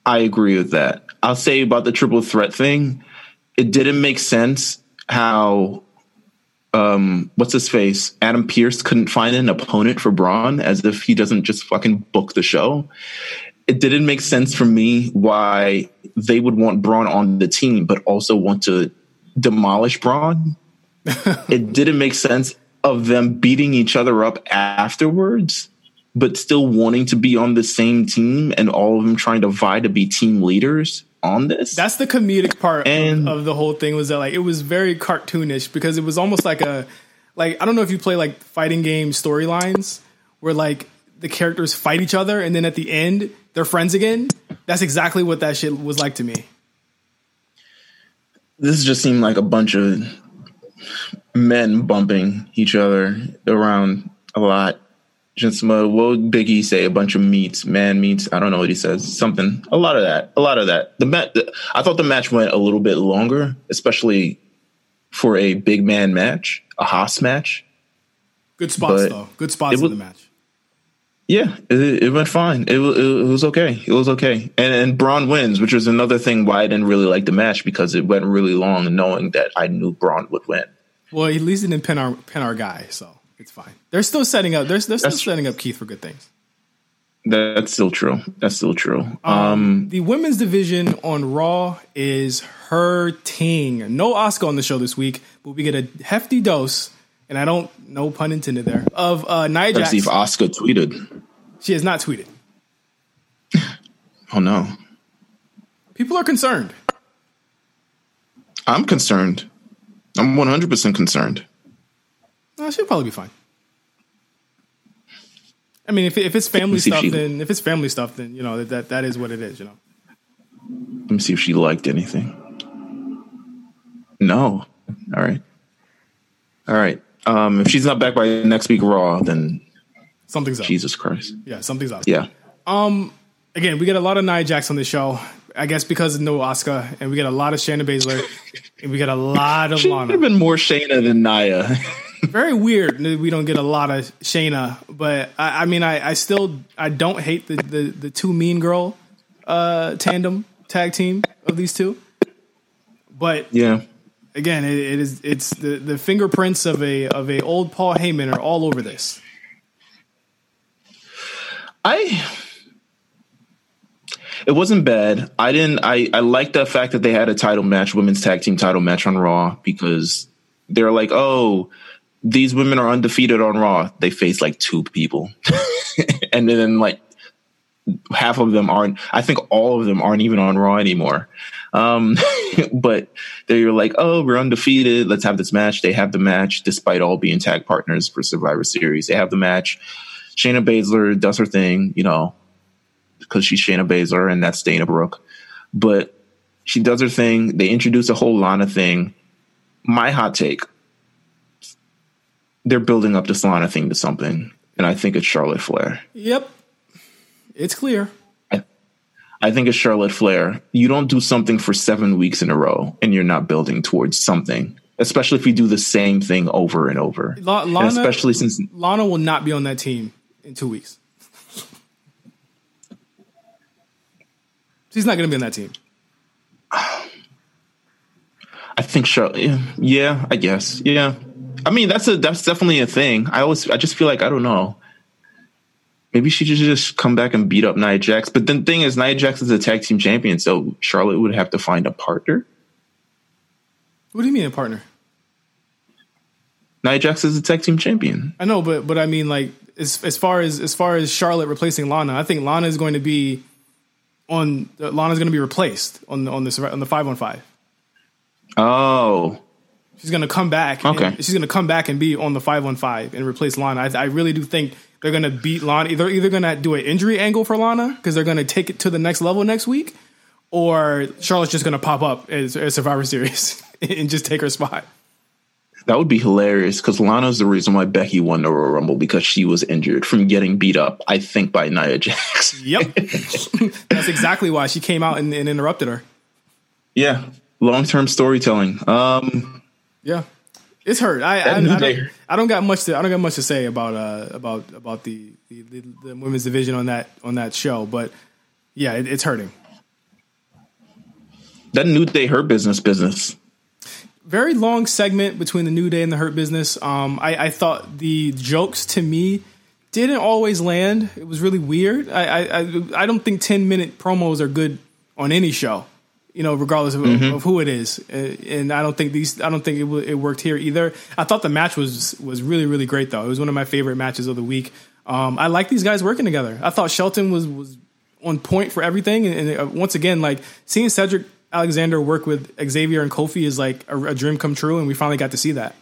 I agree with that. I'll say about the triple threat thing, it didn't make sense how um what's his face adam pearce couldn't find an opponent for braun as if he doesn't just fucking book the show it didn't make sense for me why they would want Braun on the team, but also want to demolish Braun. it didn't make sense of them beating each other up afterwards, but still wanting to be on the same team and all of them trying to vie to be team leaders on this. That's the comedic part and, of, of the whole thing was that like it was very cartoonish because it was almost like a like I don't know if you play like fighting game storylines where like the characters fight each other and then at the end they're friends again. That's exactly what that shit was like to me. This just seemed like a bunch of men bumping each other around a lot. Just uh, what would Biggie say? A bunch of meats, man meats. I don't know what he says. Something. A lot of that. A lot of that. The match. I thought the match went a little bit longer, especially for a big man match, a hoss match. Good spots but though. Good spots in the match. Yeah, it, it went fine. It, it, was okay. It was okay. And and Braun wins, which was another thing why I didn't really like the match because it went really long, knowing that I knew Braun would win. Well, at least he didn't pin our pin our guy, so it's fine. They're still setting up. They're, they're still That's setting up Keith for good things. That's still true. That's still true. Um, um, the women's division on Raw is hurting. No Asuka on the show this week, but we get a hefty dose and I don't, no pun intended there, of uh, Nia Jax. see if Asuka tweeted. She has not tweeted. oh no. People are concerned. I'm concerned. I'm 100% concerned. Uh, she'll probably be fine. I mean, if if it's family stuff, she, then if it's family stuff, then you know that, that that is what it is. You know. Let me see if she liked anything. No. All right. All right. Um, if she's not back by next week Raw, then something's up. Jesus Christ. Yeah, something's up. Yeah. Um. Again, we get a lot of Nia Jax on the show. I guess because of no Asuka, and we get a lot of Shayna Baszler, and we get a lot of Lana. Been more Shayna than Nia. Very weird. We don't get a lot of Shayna, but I, I mean, I, I, still I don't hate the the, the two Mean Girl uh, tandem tag team of these two. But yeah, again, it, it is it's the, the fingerprints of a of a old Paul Heyman are all over this. I it wasn't bad. I didn't I I like the fact that they had a title match, women's tag team title match on Raw because they're like, "Oh, these women are undefeated on Raw." They face like two people. and then like half of them aren't I think all of them aren't even on Raw anymore. Um, but they're like, oh, we're undefeated. Let's have this match. They have the match despite all being tag partners for Survivor Series. They have the match. Shayna Baszler does her thing, you know, because she's Shayna Baszler and that's Dana Brooke. But she does her thing. They introduce a whole Lana thing. My hot take they're building up this Lana thing to something. And I think it's Charlotte Flair. Yep. It's clear. I think it's Charlotte Flair. You don't do something for seven weeks in a row and you're not building towards something, especially if you do the same thing over and over. La- Lana, and especially since Lana will not be on that team in two weeks. She's not going to be on that team. I think Charlotte. Yeah, yeah, I guess. Yeah. I mean, that's a that's definitely a thing. I always I just feel like I don't know maybe she should just come back and beat up Nia Jax. But the thing is, Nia Jax is a tag team champion, so Charlotte would have to find a partner. What do you mean a partner? Nia Jax is a tag team champion. I know, but but I mean, like as as far as as far as Charlotte replacing Lana, I think Lana is going to be on uh, Lana's going to be replaced on the, on this on the five one five. Oh. She's gonna come back. Okay. she's gonna come back and be on the five on five and replace Lana. I, I really do think they're gonna beat Lana. They're either gonna do an injury angle for Lana because they're gonna take it to the next level next week, or Charlotte's just gonna pop up as, as Survivor Series and just take her spot. That would be hilarious because Lana's the reason why Becky won the Royal Rumble because she was injured from getting beat up, I think, by Nia Jax. yep. That's exactly why she came out and, and interrupted her. Yeah. Long term storytelling. Um, yeah. It's hurt. I I, I, don't, I, don't, got much to I don't got much to say about uh about about the the, the, the women's division on that on that show, but yeah, it, it's hurting. That New Day Hurt Business business. Very long segment between the New Day and the Hurt Business. Um, I, I thought the jokes to me didn't always land. It was really weird. I I, I don't think ten minute promos are good on any show you know, regardless of, mm-hmm. of, who it is. And I don't think these, I don't think it, it, worked here either. I thought the match was was really really great though. It was one of my favorite matches of the week. Um, I like these guys working together. I thought Shelton was was on point for everything. And, and uh, once again, like seeing Cedric Alexander work with Xavier and Kofi is like a, a dream come true, and we finally got to see that.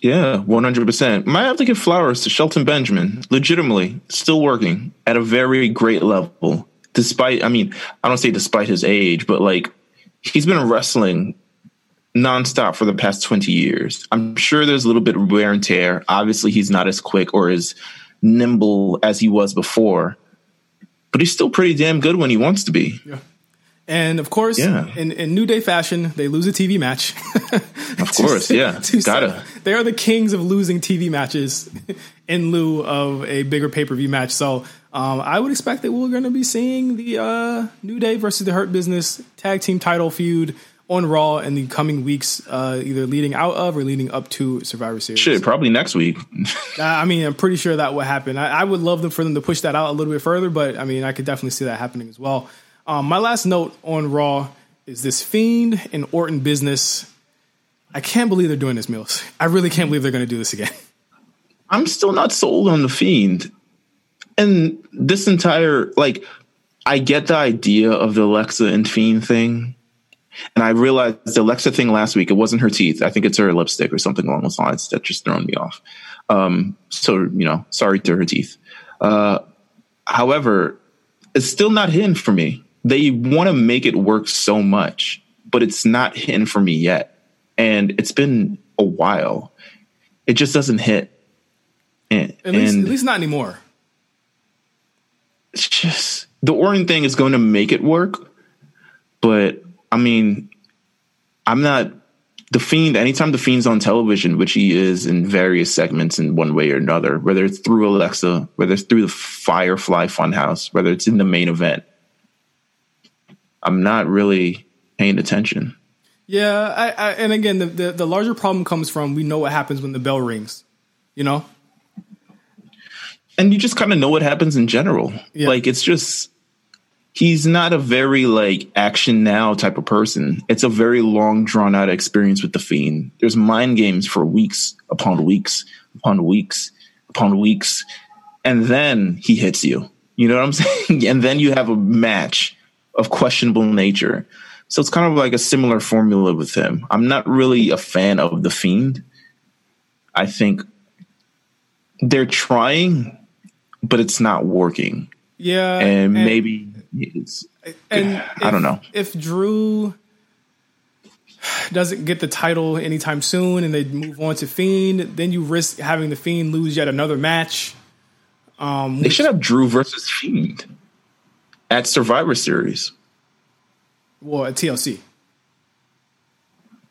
Yeah, one hundred percent. Might have to give flowers to Shelton Benjamin. Legitimately, still working at a very great level despite, I mean, I don't say despite his age, but like he's been wrestling nonstop for the past 20 years. I'm sure there's a little bit of wear and tear. Obviously, he's not as quick or as nimble as he was before, but he's still pretty damn good when he wants to be. Yeah. And of course, yeah. in, in New Day fashion, they lose a TV match. of course, yeah. Gotta. They are the kings of losing TV matches in lieu of a bigger pay per view match. So um, I would expect that we're going to be seeing the uh, New Day versus the Hurt Business tag team title feud on Raw in the coming weeks, uh, either leading out of or leading up to Survivor Series. Shit, probably next week. I mean, I'm pretty sure that will happen. I, I, would love them for them to push that out a little bit further, but I mean, I could definitely see that happening as well. Um, my last note on Raw is this Fiend and Orton business. I can't believe they're doing this, Meelz. I really can't believe they're going to do this again. I'm still not sold on the Fiend. And this entire, like, I get the idea of the Alexa and Fiend thing. And I realized the Alexa thing last week, it wasn't her teeth. I think it's her lipstick or something along those lines that just thrown me off. Um, so, you know, sorry to her teeth. Uh, however, it's still not hidden for me they want to make it work so much, but it's not hitting for me yet. And it's been a while. It just doesn't hit. And, at, least, at least not anymore. It's just the Orton thing is going to make it work. But I mean, I'm not the fiend anytime the fiend's on television which he is in various segments in one way or another whether it's through alexa whether it's through the firefly funhouse whether it's in the main event I'm not really paying attention. Yeah, I, I, and again, the, the, the larger problem comes from we know what happens when the bell rings, you know. And you just kind of know what happens in general. Yeah. Like it's just he's not a very like action now type of person. It's a very long drawn out experience with the fiend. There's mind games for weeks upon weeks upon weeks upon weeks, and then he hits you. You know what I'm saying? and then you have a match of questionable nature. So it's kind of like a similar formula with him. I'm not really a fan of the Fiend. I think they're trying, but it's not working. Yeah, and, and maybe it's. And I if, don't know if Drew doesn't get the title anytime soon, and they move on to Fiend, then you risk having the Fiend lose yet another match. Um, they should have Drew versus Fiend at Survivor Series. Well, at TLC.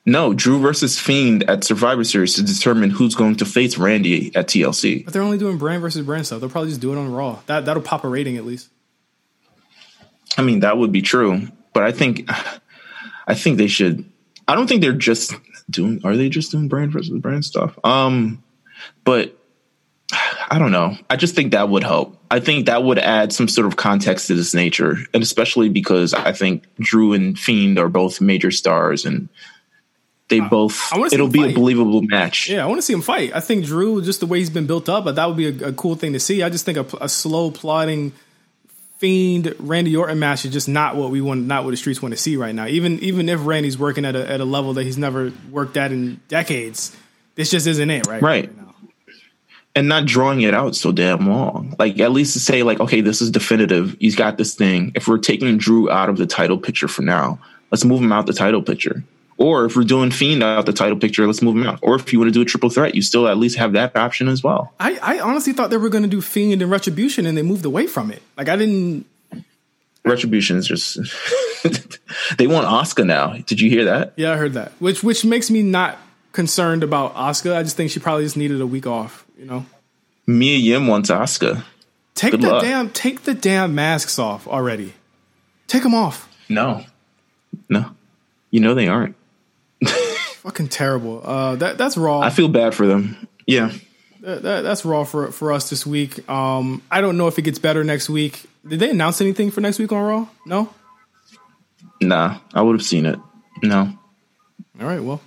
No, Drew versus Fiend at Survivor Series to determine who's going to face Randy at TLC. But they're only doing brand versus brand stuff. They'll probably just do it on Raw. That that'll pop a rating at least. I mean, that would be true, but I think I think they should. I don't think they're just doing. Are they just doing brand versus brand stuff? Um, but I don't know. I just think that would help. I think that would add some sort of context to this nature, and especially because I think Drew and Fiend are both major stars, and they both. It'll be fight. a believable match. Yeah, I want to see him fight. I think Drew, just the way he's been built up, but that would be a, a cool thing to see. I just think a, a slow plotting Fiend Randy Orton match is just not what we want, not what the streets want to see right now. Even even if Randy's working at a at a level that he's never worked at in decades, this just isn't it, right? Right. right and not drawing it out so damn long. Like at least to say like, okay, this is definitive. He's got this thing. If we're taking Drew out of the title picture for now, let's move him out the title picture. Or if we're doing Fiend out the title picture, let's move him out. Or if you want to do a triple threat, you still at least have that option as well. I, I honestly thought they were going to do Fiend and Retribution, and they moved away from it. Like I didn't. Retribution is just they want Asuka now. Did you hear that? Yeah, I heard that. Which which makes me not concerned about Asuka. I just think she probably just needed a week off. You know, Mia Yim wants Asuka. Take Good the luck. damn take the damn masks off already. Take them off. No, no, you know they aren't. Fucking terrible. Uh, that that's raw. I feel bad for them. Yeah, that, that, that's raw for for us this week. Um, I don't know if it gets better next week. Did they announce anything for next week on Raw? No. Nah, I would have seen it. No. All right. Well,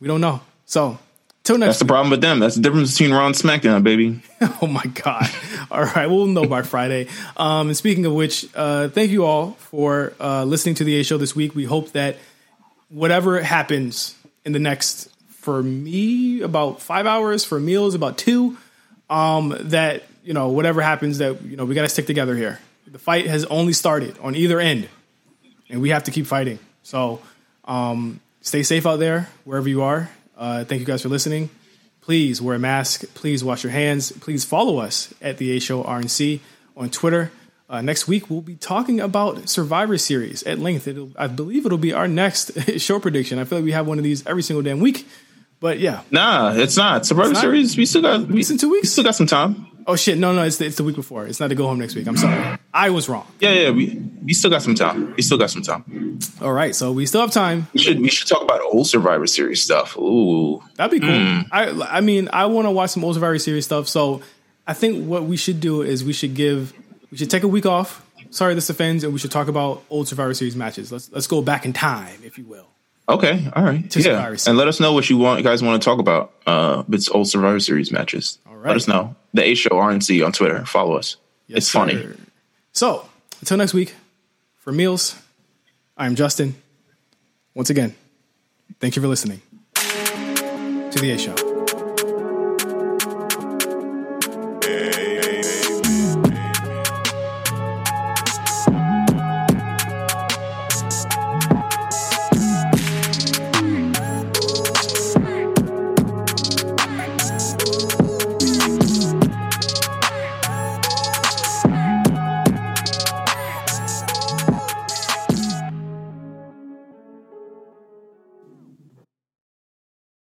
we don't know. So till next. That's the problem with them. That's the difference between Raw and SmackDown, baby. oh my god! all right, we'll know by Friday. Um, and speaking of which, uh, thank you all for uh, listening to the A Show this week. We hope that whatever happens in the next, for me, about five hours. For Meelz, about two. Um, that you know, whatever happens, that you know, we got to stick together here. The fight has only started on either end, and we have to keep fighting. So, um, stay safe out there wherever you are. Uh, thank you guys for listening. Please wear a mask. Please wash your hands. Please follow us at the A Show RNC on Twitter. Uh, next week we'll be talking about Survivor Series at length. It'll, I believe it'll be our next show prediction. I feel like we have one of these every single damn week. But yeah, nah, it's not Survivor it's not, Series. We still got we, in two weeks. We still got some time. Oh shit! No, no, it's the, it's the week before. It's not to go home next week. I'm sorry, I was wrong. Yeah, yeah, we we still got some time. We still got some time. All right, so we still have time. We should we should talk about old Survivor Series stuff. Ooh, that'd be cool. Mm. I I mean, I want to watch some old Survivor Series stuff. So I think what we should do is we should give we should take a week off. Sorry, this offends, and we should talk about old Survivor Series matches. Let's let's go back in time, if you will. Okay, all right, yeah, and let us know what you want, you guys want to talk about. Uh, it's old Survivor Series matches. All right, let us know. The A Show RNC on Twitter. Follow us. Yes, it's funny. So until next week, for Meelz, I'm Justin. Once again, thank you for listening to the A Show.